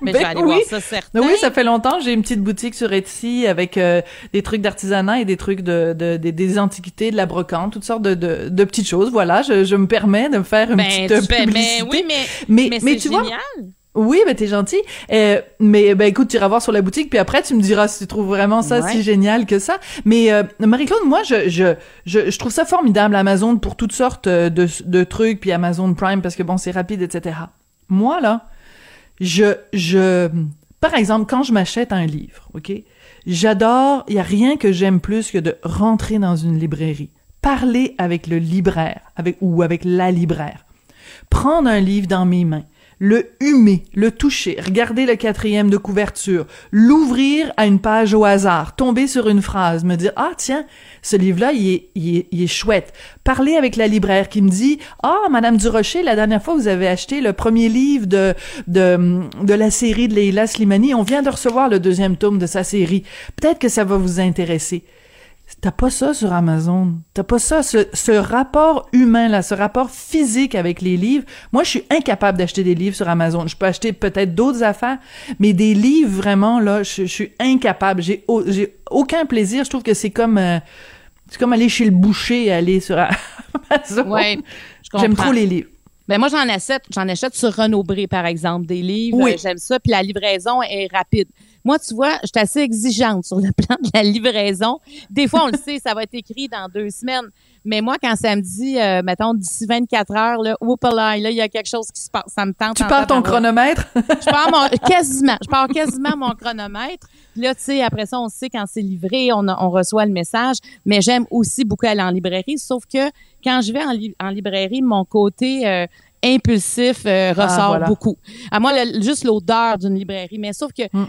S12: Mais
S7: Ben
S12: je vais aller
S7: oui.
S12: voir ça certain.
S7: Ben oui, ça fait longtemps. J'ai une petite boutique sur Etsy avec euh, des trucs d'artisanat et des trucs de, de- des- des antiquités, de la brocante, toutes sortes de, de, de petites choses. Voilà, je, je me permets de me faire une
S12: Ben,
S7: petite
S12: fais-
S7: publicité.
S12: mais oui, mais,
S7: mais,
S12: mais,
S7: mais
S12: c'est
S7: tu vois,
S12: génial.
S7: oui, ben t'es gentil. Euh, mais ben écoute, tu iras voir sur la boutique, puis après tu me diras si tu trouves vraiment ça
S12: Ouais.
S7: si génial que ça. Mais euh, Marie-Claude, moi, je, je, je, je trouve ça formidable, Amazon, pour toutes sortes euh, de, de trucs, puis Amazon Prime, parce que bon, c'est rapide, etc. Moi, là, je, je, par exemple, quand je m'achète un livre, ok, j'adore, il y a rien que j'aime plus que de rentrer dans une librairie, parler avec le libraire, avec ou avec la libraire, prendre un livre dans mes mains, le humer, le toucher, regarder le quatrième de couverture, l'ouvrir à une page au hasard, tomber sur une phrase, me dire ah tiens ce livre-là il est, chouette, parler avec la libraire qui me dit ah Madame Durocher la dernière fois vous avez acheté le premier livre de de de la série de Leila Slimani, on vient de recevoir le deuxième tome de sa série, peut-être que ça va vous intéresser. T'as pas ça sur Amazon. T'as pas ça, ce, ce rapport humain-là, ce rapport physique avec les livres. Moi, je suis incapable d'acheter des livres sur Amazon. Je peux acheter peut-être d'autres affaires, mais des livres, vraiment, là, je, je suis incapable. J'ai au- j'ai aucun plaisir. Je trouve que c'est comme... euh, c'est comme aller chez le boucher et aller sur Amazon.
S12: Ouais,
S7: J'aime trop les livres.
S12: Ben moi, j'en achète, j'en achète sur Renaud Bré, par exemple, des livres.
S7: Oui.
S12: J'aime ça. Puis la livraison est rapide. Moi, tu vois, je suis assez exigeante sur le plan de la livraison. Des fois, on le sait, ça va être écrit dans deux semaines. Mais moi, quand ça me dit, euh, mettons, d'ici 24 heures, là, là, il y a quelque chose qui se passe. Ça me tente.
S7: Tu pars ton chronomètre?
S12: Je pars mon, quasiment. Je pars quasiment mon chronomètre. Puis Là, tu sais, après ça, on sait quand c'est livré, on, a- on reçoit le message. Mais j'aime aussi beaucoup aller en librairie. Sauf que quand je vais en, li- en librairie, mon côté euh, impulsif euh, ressort
S7: voilà.
S12: beaucoup. À moi, le- juste l'odeur d'une librairie. Mais sauf que
S7: Mm.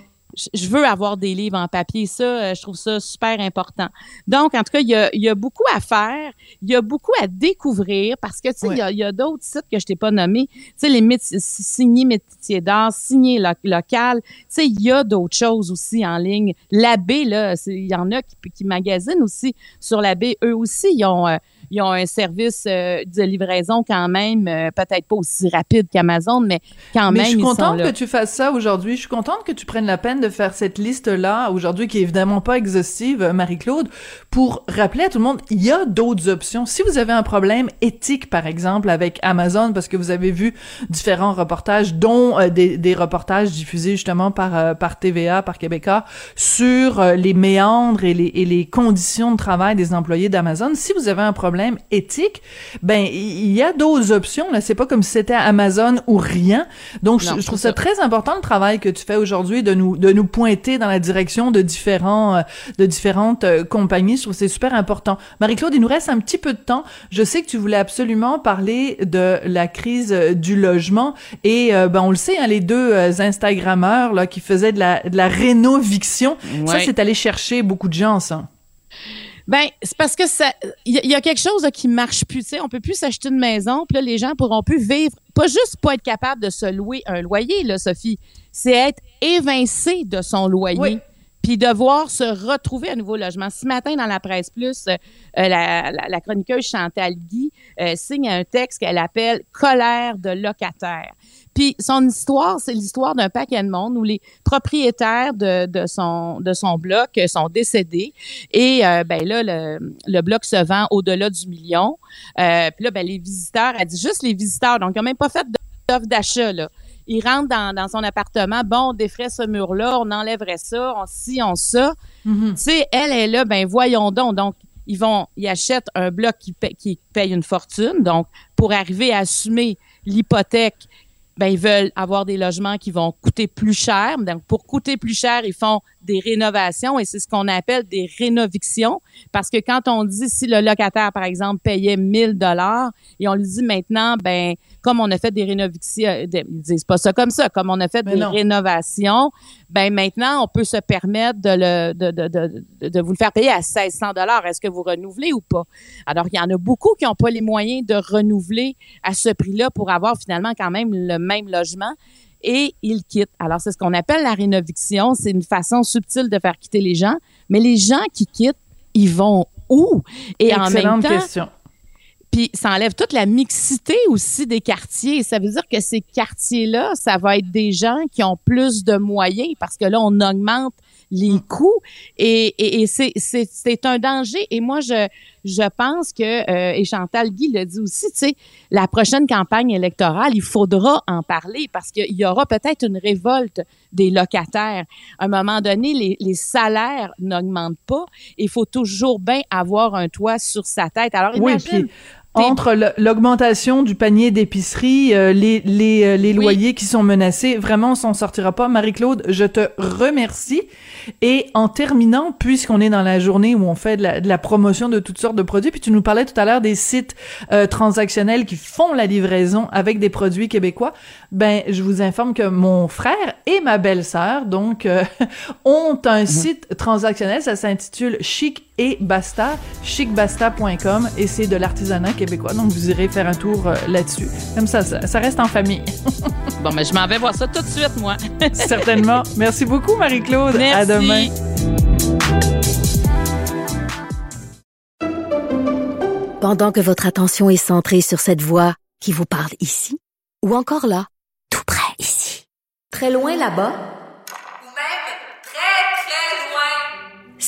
S12: Je- veux avoir des livres en papier. Ça, euh, je trouve ça super important. Donc, en tout cas, il y a, il y a beaucoup à faire. Il y a beaucoup à découvrir parce que, tu sais, il y a- il y a, d'autres sites que je t'ai pas nommés. Tu sais, les métiers, signés métiers d'art, signés lo- local. Tu sais, il y a d'autres choses aussi en ligne. L'abbé, là, il y en a qui, qui magasinent aussi sur l'abbé. Eux aussi, ils ont, euh, ils ont un service euh, de livraison quand même, euh, peut-être pas aussi rapide qu'Amazon, mais quand
S7: Mais
S12: même,
S7: je suis
S12: ils sont
S7: contente
S12: là.
S7: que tu fasses ça aujourd'hui. Je suis contente que tu prennes la peine de faire cette liste-là aujourd'hui, qui est évidemment pas exhaustive, euh, Marie-Claude, pour rappeler à tout le monde, il y a d'autres options. Si vous avez un problème éthique, par exemple, avec Amazon, parce que vous avez vu différents reportages, dont euh, des, des reportages diffusés justement par, euh, par TVA, par Québécois, sur euh, les méandres et les, et les conditions de travail des employés d'Amazon, si vous avez un problème éthique, ben, il y a d'autres options, là. C'est pas comme si c'était Amazon ou rien. Donc,
S12: Non,
S7: je, je trouve ça
S12: ça.
S7: très important le travail que tu fais aujourd'hui de nous de nous pointer dans la direction de différents euh, de différentes euh, compagnies. Je trouve que c'est super important. Marie-Claude, il nous reste un petit peu de temps. Je sais que tu voulais absolument parler de la crise euh, du logement et ben on le sait, hein, les deux Instagrammeurs là qui faisaient de la de la rénoviction, ça c'est allé chercher beaucoup de gens ça.
S12: Ben, c'est parce que ça, il y, a- quelque chose qui marche plus. Sais, on peut plus s'acheter une maison, puis là, les gens pourront plus vivre. Pas juste pas être capable de se louer un loyer, là, Sophie. C'est être évincé de son loyer. Puis devoir se retrouver à nouveau logement. Ce matin, dans la presse plus, euh, euh, la, la, chroniqueuse Chantal Guy euh, signe un texte qu'elle appelle Colère de locataire. Puis son histoire, c'est l'histoire d'un paquet de monde où les propriétaires de, de son de son bloc sont décédés et euh, ben là le, le bloc se vend au-delà du million. Euh, puis là ben les visiteurs, elle dit juste les visiteurs, donc ils n'ont même pas fait d'offre d'achat là. Ils rentrent dans, dans son appartement, bon, on défrait ce mur-là, on enlèverait ça, on ci, on ça.
S7: Mhm.
S12: Tu sais, elle est là, ben voyons donc. Donc, ils vont, ils achètent un bloc qui paye, qui paye une fortune. Donc, pour arriver à assumer l'hypothèque, ben ils veulent avoir des logements qui vont coûter plus cher. Donc, pour coûter plus cher, ils font des rénovations et c'est ce qu'on appelle des rénovictions parce que quand on dit si le locataire par exemple payait 1000 dollars et on lui dit maintenant ben comme on a fait des rénovictions euh, ils disent pas ça comme ça comme on a fait
S7: Mais
S12: des
S7: non.
S12: rénovations ben maintenant on peut se permettre de le de, de, de, de vous le faire payer à 1600 dollars est-ce que vous renouvelez ou pas? Alors il y en a beaucoup qui n'ont pas les moyens de renouveler à ce prix-là pour avoir finalement quand même le même logement et ils quittent. Alors, c'est ce qu'on appelle la rénoviction. C'est une façon subtile de faire quitter les gens. Mais les gens qui quittent, ils vont où? Et en même
S7: Excellente
S12: temps,
S7: question.
S12: Puis ça enlève toute la mixité aussi des quartiers. Ça veut dire que ces quartiers-là, ça va être des gens qui ont plus de moyens parce que là, on augmente les coûts et, et, et c'est, c'est, c'est un danger. Et moi, je, je pense que, euh, et Chantal Guy le dit aussi, tu sais, la prochaine campagne électorale, il faudra en parler parce qu'il y aura peut-être une révolte des locataires. À un moment donné, les, les salaires n'augmentent pas. Il faut toujours bien avoir un toit sur sa tête. Alors,
S7: Oui, puis entre l'augmentation du panier d'épicerie, euh, les, les, euh, les loyers qui sont menacés, vraiment, on s'en sortira pas. Marie-Claude, je te remercie. Et en terminant, puisqu'on est dans la journée où on fait de la, de la promotion de toutes sortes de produits, puis tu nous parlais tout à l'heure des sites euh, transactionnels qui font la livraison avec des produits québécois, ben je vous informe que mon frère et ma belle-sœur, donc, euh, ont un site transactionnel, ça s'intitule Chic et Basta, chicbasta.com, et c'est de l'artisanat québécois, donc vous irez faire un tour euh, là-dessus. Comme ça, ça, ça reste en famille.
S12: Bon, mais je m'en vais voir ça tout de suite, moi.
S7: Certainement. Merci beaucoup, Marie-Claude. À demain.
S4: Pendant que votre attention est centrée sur cette voix qui vous parle ici, ou encore là, tout près ici, très loin là-bas,
S14: Ou même très, très loin.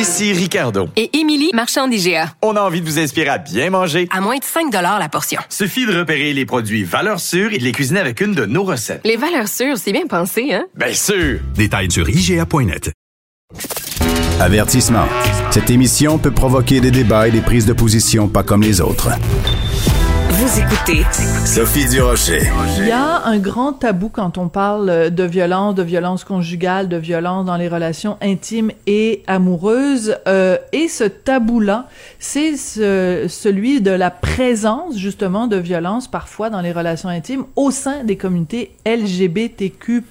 S1: Ici Ricardo.
S2: Et Émilie, marchand d'IGA.
S1: On a envie de vous inspirer à bien manger.
S2: À moins de 5 la portion.
S1: Suffit de repérer les produits valeurs sûres et de les cuisiner avec une de nos recettes.
S2: Les valeurs sûres, c'est bien pensé, hein?
S1: Bien sûr!
S3: Détails sur IGA.net.
S5: Avertissement. Cette émission peut provoquer des débats et des prises de position pas comme les autres.
S11: Vous écoutez
S5: Sophie Durocher.
S7: Il y a un grand tabou quand on parle de violence, de violence conjugale, de violence dans les relations intimes et amoureuses. Euh, et ce tabou-là, c'est ce- celui de la présence justement de violence parfois dans les relations intimes au sein des communautés LGBTQ+.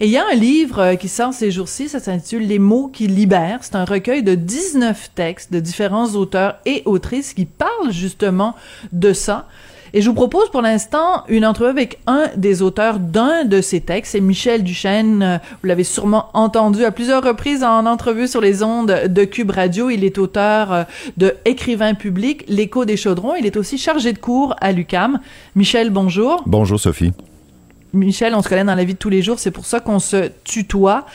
S7: Et il y a un livre euh, qui sort ces jours-ci, ça s'intitule Les mots qui libèrent. C'est un recueil de 19 textes de différents auteurs et autrices qui parlent justement de ça. Et je vous propose pour l'instant une entrevue avec un des auteurs d'un de ces textes. C'est Michel Duchesne. Vous l'avez sûrement entendu à plusieurs reprises en entrevue sur les ondes de Cube Radio. Il est auteur euh, de Écrivain public, L'écho des chaudrons. Il est aussi chargé de cours à l'UCAM. Michel, bonjour.
S13: Bonjour Sophie.
S7: Michel, on se connaît dans la vie de tous les jours, c'est pour ça qu'on se tutoie.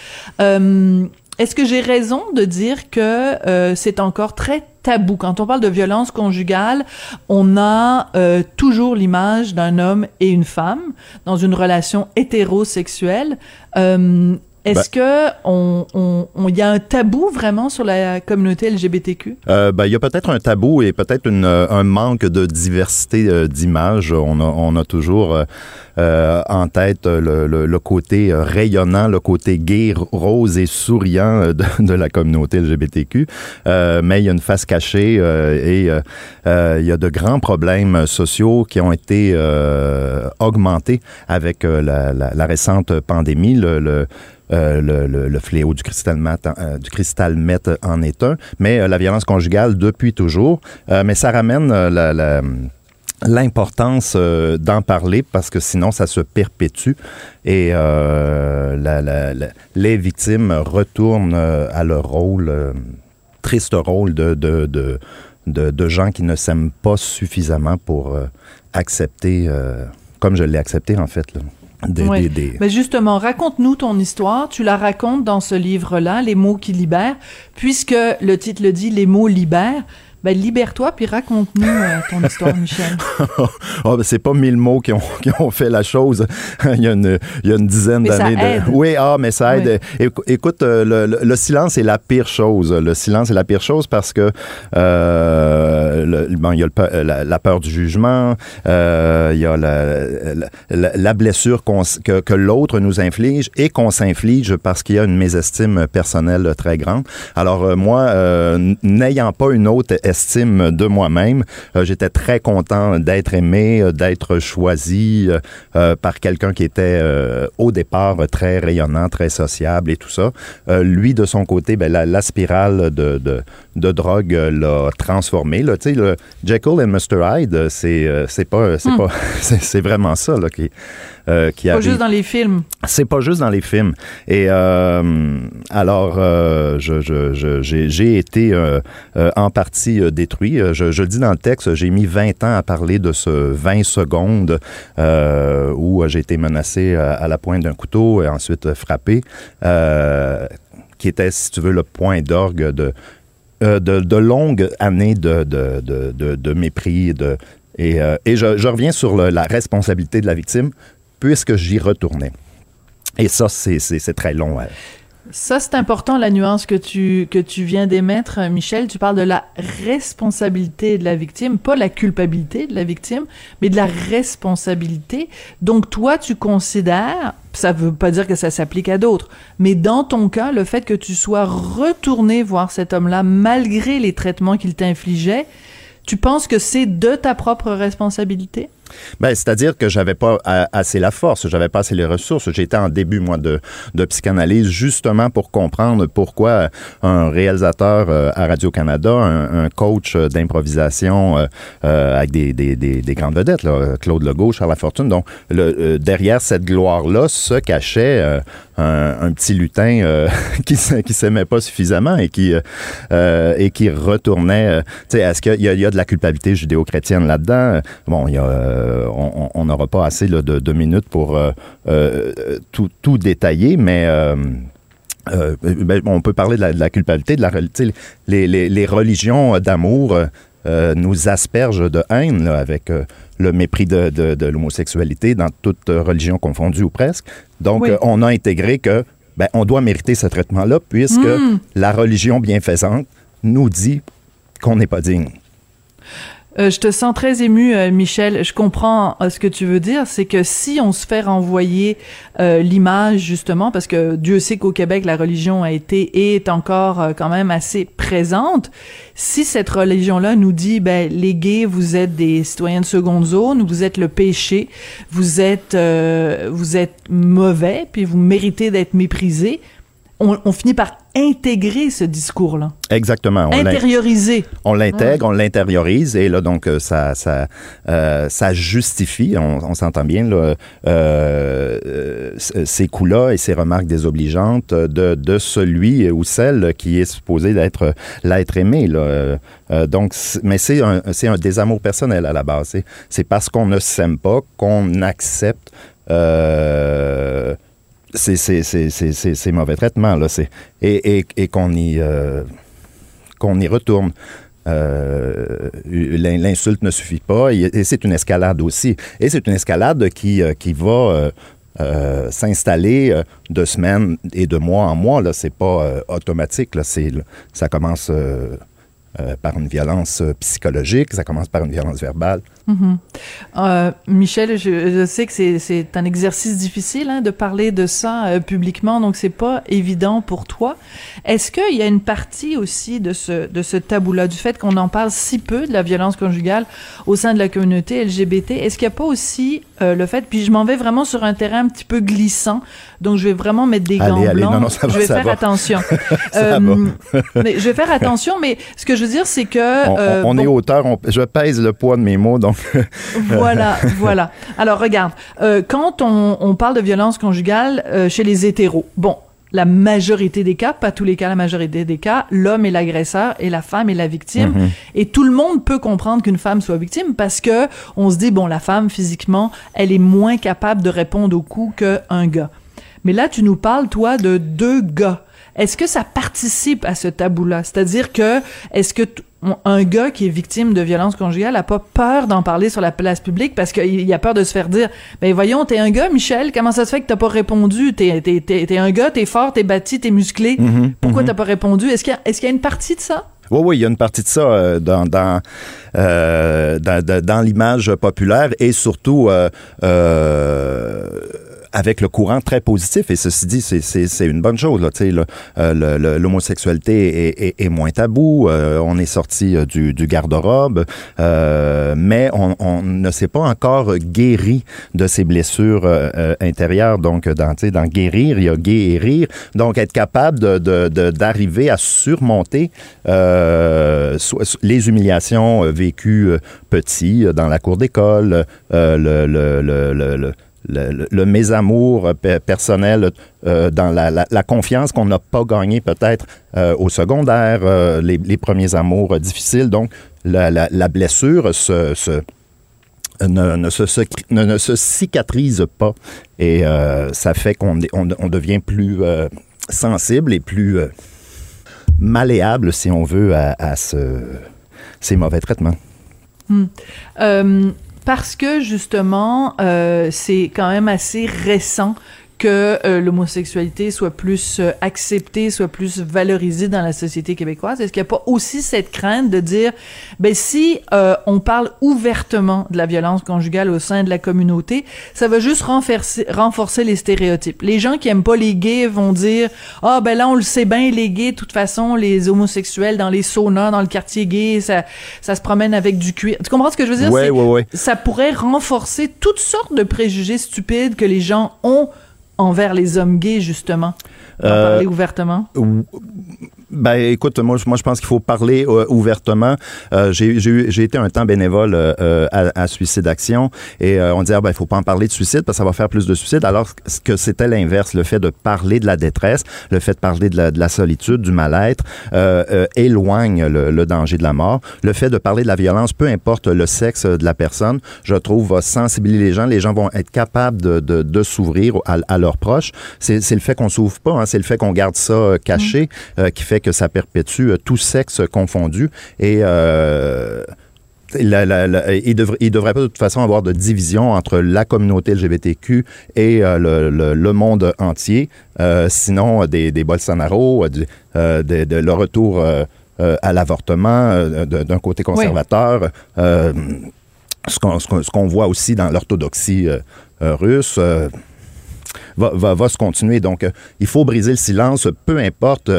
S7: Euh, Est-ce que j'ai raison de dire que euh, c'est encore très tabou? Quand on parle de violence conjugale On a euh, toujours l'image d'un homme et une femme dans une relation hétérosexuelle. Est-ce que on, on, on- il y a un tabou vraiment sur la communauté LGBTQ
S13: Euh, ben, il y a peut-être un tabou et peut-être un manque de diversité euh, d'images. On a, on a toujours euh, en tête euh, le, le- le côté euh, rayonnant, le côté gai, rose et souriant euh, de, de la communauté LGBTQ. Euh, mais il y a une face cachée euh, et il y a de grands problèmes sociaux qui ont été augmentés avec la, la- la récente pandémie. Le, le- le, le- le fléau du cristal mat, du cristal meth en est un, mais la violence conjugale depuis toujours. Mais ça ramène la- la- l'importance euh, d'en parler parce que sinon ça se perpétue et euh, la- la- la- les victimes retournent euh, à leur rôle, euh, triste rôle de, de, de, de- de gens qui ne s'aiment pas suffisamment pour accepter, comme je l'ai accepté en fait, là, des-
S7: Ouais.
S13: des- des,
S7: Ben justement, raconte-nous ton histoire. Tu la racontes dans ce livre-là, Les mots qui libèrent, puisque le titre le dit, Les mots libèrent. Ben, libère-toi puis raconte-nous euh, ton histoire, Michel.
S13: oh, ben, c'est pas mille mots qui ont, qui ont fait la chose. il, y a une, il y a une dizaine d'années. De... Oui, ah, mais ça aide. Écou- Écoute, euh, le, le- le silence est la pire chose. Le silence est la pire chose parce que euh, le- bon, il y a pe- la, la peur du jugement, euh, il y a la, la- la- la blessure que, que l'autre nous inflige et qu'on s'inflige parce qu'il y a une mésestime personnelle très grande. Alors euh, moi, euh, n'ayant pas une haute estime de moi-même, euh, j'étais très content d'être aimé, euh, d'être choisi euh, par quelqu'un qui était au départ très rayonnant, très sociable et tout ça. Lui, de son côté, ben, la, la spirale de, de, de drogue l'a transformé. Là. Tu sais, le Jekyll and Mr. Hyde, c'est pas, c'est
S7: Hmm.
S13: pas, c'est c'est vraiment ça là, qui, euh, qui
S7: Pas juste dans les films.
S13: C'est pas juste dans les films. Et euh, alors, euh, je, je, je- j'ai, été euh, en partie détruit. Je, le dis dans le texte, j'ai mis 20 ans à parler de ce 20 secondes où j'ai été menacé à, à la pointe d'un couteau et ensuite frappé, qui était, si tu veux, le point d'orgue de, de, de longues années de, de, de, de, de mépris. De, et euh, et je, je reviens sur le- la responsabilité de la victime, puisque j'y retournais. Et ça, c'est très long. hein.
S7: Ça, c'est important, la nuance que tu, que tu viens d'émettre, Michel. Tu parles de la responsabilité de la victime, pas la culpabilité de la victime, mais de la responsabilité. Donc, toi, tu considères, ça veut pas dire que ça s'applique à d'autres, mais dans ton cas, le fait que tu sois retourné voir cet homme-là, malgré les traitements qu'il t'infligeait, tu penses que c'est de ta propre responsabilité?
S13: Ben, c'est-à-dire que j'avais pas a- assez la force, j'avais pas assez les ressources. J'étais en début, moi, de, psychanalyse, justement pour comprendre pourquoi un réalisateur euh, à Radio-Canada, un, coach euh, d'improvisation euh, euh, avec des, des, des, des grandes vedettes, là, Claude Legault, Charles Lafortune, donc le, euh, derrière cette gloire-là se cachait euh, un, petit lutin euh, qui qui s'aimait pas suffisamment et qui, euh, euh, et qui retournait. euh, tu sais, est-ce qu'il y, y a de la culpabilité judéo-chrétienne là-dedans? Bon, il y a, euh, on n'aura pas assez là, de, de minutes pour euh, euh, tout, tout détailler, mais... ben, on peut parler de la, de la culpabilité, de la les, les, les religions d'amour nous aspergent de haine là, avec le mépris de, de, de l'homosexualité dans toute religion confondue ou presque. Donc,
S7: Oui.
S13: on a intégré que ben, on doit mériter ce traitement-là puisque
S7: Mm.
S13: la religion bienfaisante nous dit qu'on n'est pas digne.
S7: Euh, je te sens très ému, euh, Michel. Je comprends euh, ce que tu veux dire. C'est que si on se fait renvoyer l'image, justement, parce que Dieu sait qu'au Québec, la religion a été et est encore quand même assez présente. Si cette religion-là nous dit, ben, les gays, vous êtes des citoyens de seconde zone, vous êtes le péché, vous êtes, vous êtes mauvais, puis vous méritez d'être méprisé, on, on finit par intégrer ce discours-là.
S13: Exactement. On
S7: Intérioriser.
S13: On l'intègre, on l'intériorise et là donc euh, ça ça euh, ça justifie, on, on s'entend bien là, euh, ces coups-là et ces remarques désobligeantes de, de celui ou celle qui est supposé d'être l'être aimé là. Euh, donc mais c'est un c'est un désamour personnel à la base. C'est c'est parce qu'on ne s'aime pas qu'on accepte euh, ces, ces, ces, ces, mauvais traitements là. C'est et, et, et qu'on y euh, qu'on y retourne. Euh, l'in- L'insulte ne suffit pas et, c'est une escalade aussi. Et c'est une escalade qui, euh, qui va s'installer de semaines et de mois en mois. Là, c'est pas automatique. Là, c'est ça commence euh, par une violence euh, psychologique, ça commence par une violence verbale.
S7: Mhm. Euh, Michel, je, sais que c'est- un exercice difficile hein, de parler de ça publiquement, donc c'est pas évident pour toi. Est-ce qu'il y a une partie aussi de ce, de ce tabou-là, du fait qu'on en parle si peu de la violence conjugale au sein de la communauté LGBT? Est-ce qu'il n'y a pas aussi le fait, puis je m'en vais vraiment sur un terrain un petit peu glissant, donc je vais vraiment mettre des gants
S13: allez,
S7: blancs.
S13: non, non, ça va,
S7: je vais
S13: ça
S7: faire
S13: va.
S7: attention.
S13: Ça
S7: Euh, mais je vais faire attention, mais ce que je veux dire, c'est que...
S13: On,
S7: euh,
S13: on- on
S7: bon,
S13: est auteur, on- je pèse le poids de mes mots, donc.
S7: voilà, voilà. Alors regarde, euh, quand on, on parle de violence conjugale euh, chez les hétéros, bon, la majorité des cas, pas tous les cas, la majorité des cas, l'homme est l'agresseur et la femme est la victime.
S15: Mhm.
S7: Et tout le monde peut comprendre qu'une femme soit victime parce que on se dit bon, la femme physiquement, elle est moins capable de répondre aux coups qu'un gars. Mais là, tu nous parles toi de deux gars. Est-ce que ça participe à ce tabou-là? C'est-à-dire que est-ce que un gars qui est victime de violence conjugale a pas peur d'en parler sur la place publique parce qu'il il a peur de se faire dire ben voyons t'es un gars Michel comment ça se fait que t'as pas répondu? T'es t'es t'es un gars t'es fort t'es bâti t'es musclé.
S13: Mhm,
S7: pourquoi
S13: mhm.
S7: t'as pas répondu? Est-ce qu'il y a y une partie de ça?
S13: Oui, oui, il y a une partie de ça euh, dans, dans, euh, dans, dans- dans l'image populaire et surtout euh, avec le courant très positif. Et ceci dit, c'est- une bonne chose. Euh, L'homosexualité est, est- est moins tabou. euh, on est sorti euh, du, du garde-robe, euh, mais on, on ne s'est pas encore guéri de ces blessures euh, euh, intérieures. Donc, dans, dans guérir, il y a guérir. Donc, être capable de- de- de- d'arriver à surmonter les humiliations vécues petit euh, dans la cour d'école, le, le, le, le, le- le- mésamour euh, pe- personnel euh, dans la, confiance qu'on n'a pas gagné peut-être euh, au secondaire, les, premiers amours difficiles. Donc, la, blessure ne, se, cicatrise pas et ça fait qu'on devient plus sensible et plus malléable, si on veut, à, à ce- ces mauvais traitements.
S7: Euh, parce que justement, euh, c'est quand même assez récent que euh, l'homosexualité soit plus euh, acceptée, soit plus valorisée dans la société québécoise? Est-ce qu'il n'y a pas aussi cette crainte de dire, ben si euh, on parle ouvertement de la violence conjugale au sein de la communauté, ça va juste renforcer, renforcer les stéréotypes? Les gens qui aiment pas les gays vont dire, ah ben là on le sait bien, les gays, de toute façon, les homosexuels dans les saunas, dans le quartier gay, ça, ça se promène avec du cuir. Tu comprends ce que je veux dire?
S13: Ouais, ouais, ouais.
S7: ça pourrait renforcer toutes sortes de préjugés stupides que les gens ont envers les hommes gays, justement? En
S13: Euh,
S7: parler ouvertement?
S13: Ben, écoute, moi, je- moi je pense qu'il faut parler euh, ouvertement. Euh, j'ai été un temps bénévole euh, euh, à, à Suicide Action et on disait, ah, ben, il faut pas en parler de suicide parce que ça va faire plus de suicides, alors que c'était l'inverse. Le fait de parler de la détresse, le fait de parler de la, de la solitude, du mal-être, éloigne le, le danger de la mort. Le fait de parler de la violence, peu importe le sexe de la personne, je trouve, va sensibiliser les gens. Les gens vont être capables de, de, de s'ouvrir à, à leurs proches. C'est le fait qu'on s'ouvre pas, hein, c'est le fait qu'on garde ça caché euh, qui fait que ça perpétue euh, tout sexe confondu. Et euh, la- la- la- il devrait, il devrait pas de toute façon avoir de division entre la communauté LGBTQ et euh, le, le- le monde entier. Euh, sinon, des, des Bolsonaro, du- euh, de, de- le retour à l'avortement d'un côté conservateur. euh, ce qu'on qu'on voit aussi dans l'orthodoxie russe. Va, va, va se continuer. Donc, il faut briser le silence, peu importe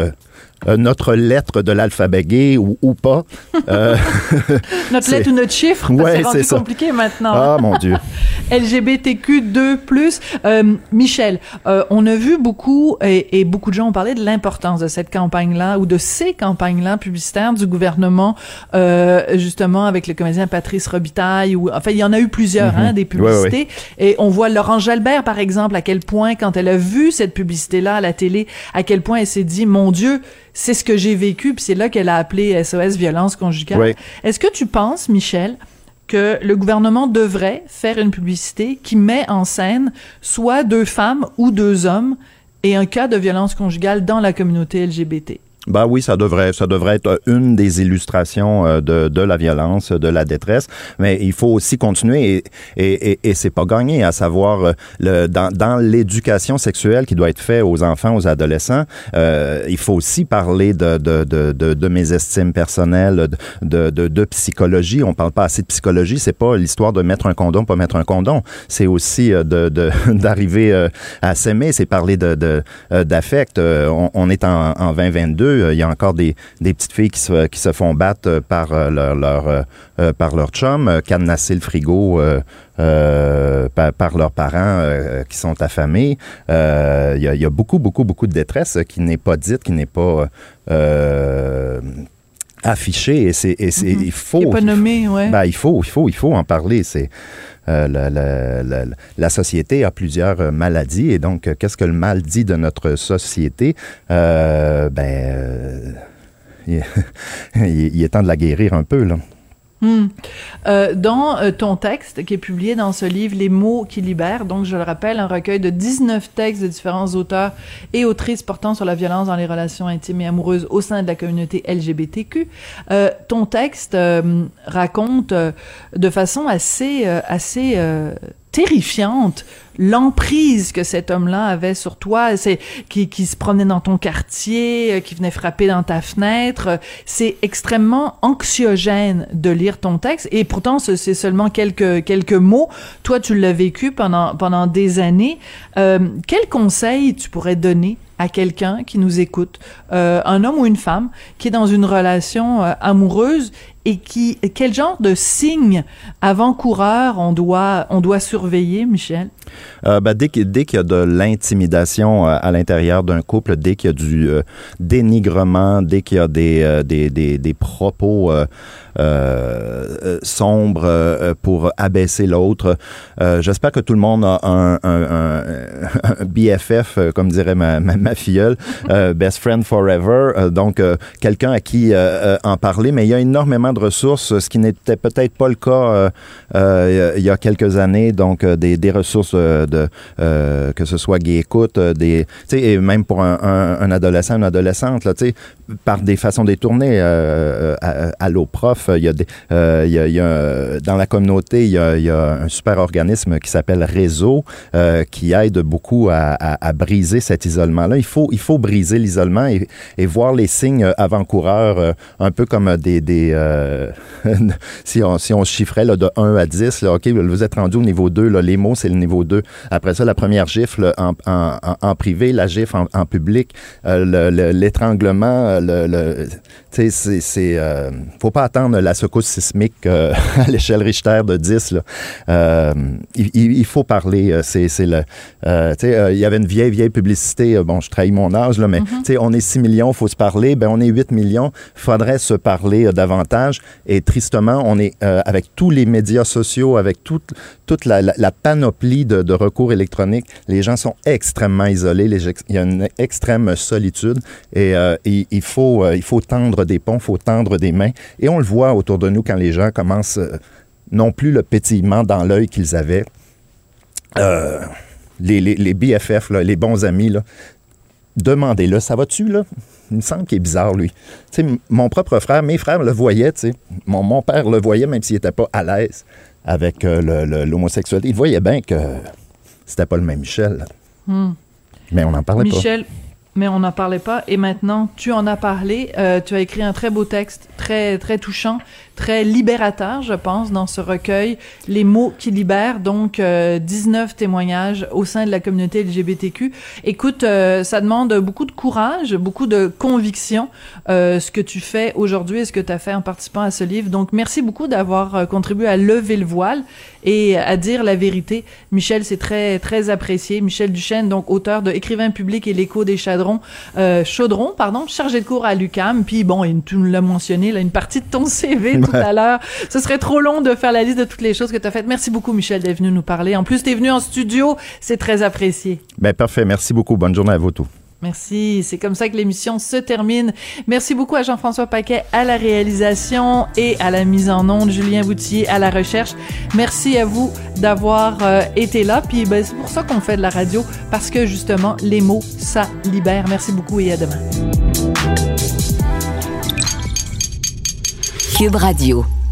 S13: euh, notre lettre de l'alphabet gay ou, ou pas. Euh,
S7: Notre lettre ou notre chiffre, parce
S13: Ouais,
S7: c'est compliqué maintenant.
S13: Ah, mon Dieu.
S7: LGBTQ2+. Euh, Michel, on a vu beaucoup, et, et beaucoup de gens ont parlé de l'importance de cette campagne-là, ou de ces campagnes-là publicitaires du gouvernement, justement, avec le comédien Patrice Robitaille, ou, enfin, il y en a eu plusieurs,
S13: Mhm.
S7: hein, des
S13: Ouais,
S7: publicités.
S13: ouais.
S7: Et on voit Laurence Jalbert, par exemple, à quel point, quand elle a vu cette publicité-là à la télé, à quel point elle s'est dit, mon Dieu, c'est ce que j'ai vécu, puis c'est là qu'elle a appelé SOS violence conjugale. Est-ce que tu penses, Michel, que le gouvernement devrait faire une publicité qui met en scène soit deux femmes ou deux hommes et un cas de violence conjugale dans la communauté LGBT?
S13: Ben oui, ça devrait, ça devrait être une des illustrations euh, de, de la violence, de la détresse, mais il faut aussi continuer et, et, et, c'est pas gagné, à savoir euh, dans, dans l'éducation sexuelle qui doit être faite aux enfants, aux adolescents, euh, il faut aussi parler de, de, de, de, de mes estimes personnelles, de, de, de psychologie. On parle pas assez de psychologie, c'est pas l'histoire de mettre un condom, pas mettre un condom, c'est aussi euh, de de- d'arriver euh, à s'aimer, c'est parler de euh, d'affect. Euh, on, on est en, en 2022, euh, il y a encore des, des petites filles qui se, qui se font battre euh, par euh, leur, leur euh, par leur chum, cadenasser le frigo euh, par, par leurs parents qui sont affamés. Il y, a, il y a beaucoup, beaucoup, beaucoup de détresse qui n'est pas dite, qui n'est pas affichée. Et c'est,
S7: Mhm.
S13: il faut.
S7: Est pas nommé, ouais.
S13: Ben, il faut, il faut, il faut en parler. C'est euh, la, société a plusieurs euh, maladies et donc euh, qu'est-ce que le mal dit de notre société? Euh, Ben, il- il est temps de la guérir un peu là.
S7: Hmm. Euh, dans euh, ton texte qui est publié dans ce livre Les mots qui libèrent, donc je le rappelle, un recueil de 19 textes de différents auteurs et autrices portant sur la violence dans les relations intimes et amoureuses au sein de la communauté LGBTQ, euh, ton texte raconte de façon assez assez terrifiante l'emprise que cet homme-là avait sur toi, c'est qui, qui se promenait dans ton quartier, euh, qui venait frapper dans ta fenêtre, c'est extrêmement anxiogène de lire ton texte et pourtant c'est seulement quelques quelques mots. Toi, tu l'as vécu pendant pendant des années. Euh, quel conseil tu pourrais donner à quelqu'un qui nous écoute, euh, un homme ou une femme qui est dans une relation euh, amoureuse et qui quel genre de signes avant-coureurs on doit on doit surveiller, Michel?
S13: Euh, ben, dès qu'il y a de l'intimidation euh, à l'intérieur d'un couple, dès qu'il y a du euh, dénigrement, dès qu'il y a des, des, des, propos sombres pour abaisser l'autre, j'espère que tout le monde a un, BFF, comme dirait ma, ma, ma filleule, Best Friend Forever, donc quelqu'un à qui en parler, mais il y a énormément de ressources, ce qui n'était peut-être pas le cas il y a quelques années, donc des, des ressources euh, que ce soit Gay Écoute, euh, des, tu sais, et même pour un, un, adolescent, une adolescente, là, tu sais, par des façons détournées, euh, à, à l'eau prof, il y a des, euh, il y a, il y a, dans la communauté, il y a, il y a un super organisme qui s'appelle Réseau, euh, qui aide beaucoup à, à, briser cet isolement-là. Il faut, il faut briser l'isolement et, voir les signes avant-coureurs, euh, un peu comme des, des euh, si on, si on chiffrait là, de 1 à 10, là, OK, vous êtes rendu au niveau 2, là, les mots, c'est le niveau 2. Après ça, la première gifle en, privé, la gifle en, public, euh, le- le- l'étranglement, le, le, tu sais, c'est, c'est, euh, faut pas attendre la secousse sismique euh, à l'échelle Richter de 10, là. Euh, il, il- il faut parler, c'est, c'est le, tu sais, il y avait une vieille, vieille publicité, bon, je trahis mon âge, là, mais, tu sais, on est 6 millions, faut se parler, ben, on est 8 millions, faudrait se parler davantage, et tristement, on est, avec tous les médias sociaux, avec toute, toute la, la- la panoplie de, de recours électroniques, les gens sont extrêmement isolés, les il y a une extrême solitude, et euh, il, il faut, il faut tendre des ponts, il faut tendre des mains, et on le voit autour de nous quand les gens commencent euh, non plus le pétillement dans l'œil qu'ils avaient. Euh, les, les, les BFF, là, les bons amis, là, demandez-le, ça va-tu, là? Il me semble qu'il est bizarre, lui. Tu sais, m- mon propre frère, mes frères le voyaient, tu sais. Mon, mon père le voyait, même s'il n'était pas à l'aise avec euh, l'homosexualité. Il voyait bien que c'était pas le même Michel.
S7: Hmm.
S13: Mais on n'en parlait
S7: Michel, mais on n'en parlait pas. Et maintenant, tu en as parlé. Euh, tu as écrit un très beau texte, très très touchant, très libérateur, je pense, dans ce recueil. Les mots qui libèrent, donc euh, 19 témoignages au sein de la communauté LGBTQ. Écoute, euh, ça demande beaucoup de courage, beaucoup de conviction, euh, ce que tu fais aujourd'hui et ce que tu as fait en participant à ce livre. Donc, merci beaucoup d'avoir euh, contribué à lever le voile et à dire la vérité. Michel, c'est très très apprécié. Michel Duchesne, donc auteur de Écrivain public et l'écho des chaudrons, euh, chaudrons, pardon, chargé de cours à l'UCAM. Puis bon, tu nous l'as mentionné, là, une partie de ton CV tout à l'heure. Ce serait trop long de faire la liste de toutes les choses que tu as faites. Merci beaucoup, Michel, d'être venu nous parler. En plus, tu es venu en studio. C'est très apprécié.
S13: Ben parfait, merci beaucoup. Bonne journée à vous tous.
S7: Merci. C'est comme ça que l'émission se termine. Merci beaucoup à Jean-François Paquet à la réalisation et à la mise en onde, Julien Boutier à la recherche. Merci à vous d'avoir euh, été là. Puis ben, c'est pour ça qu'on fait de la radio, parce que justement, les mots, ça libère. Merci beaucoup et à demain.
S11: Cube Radio.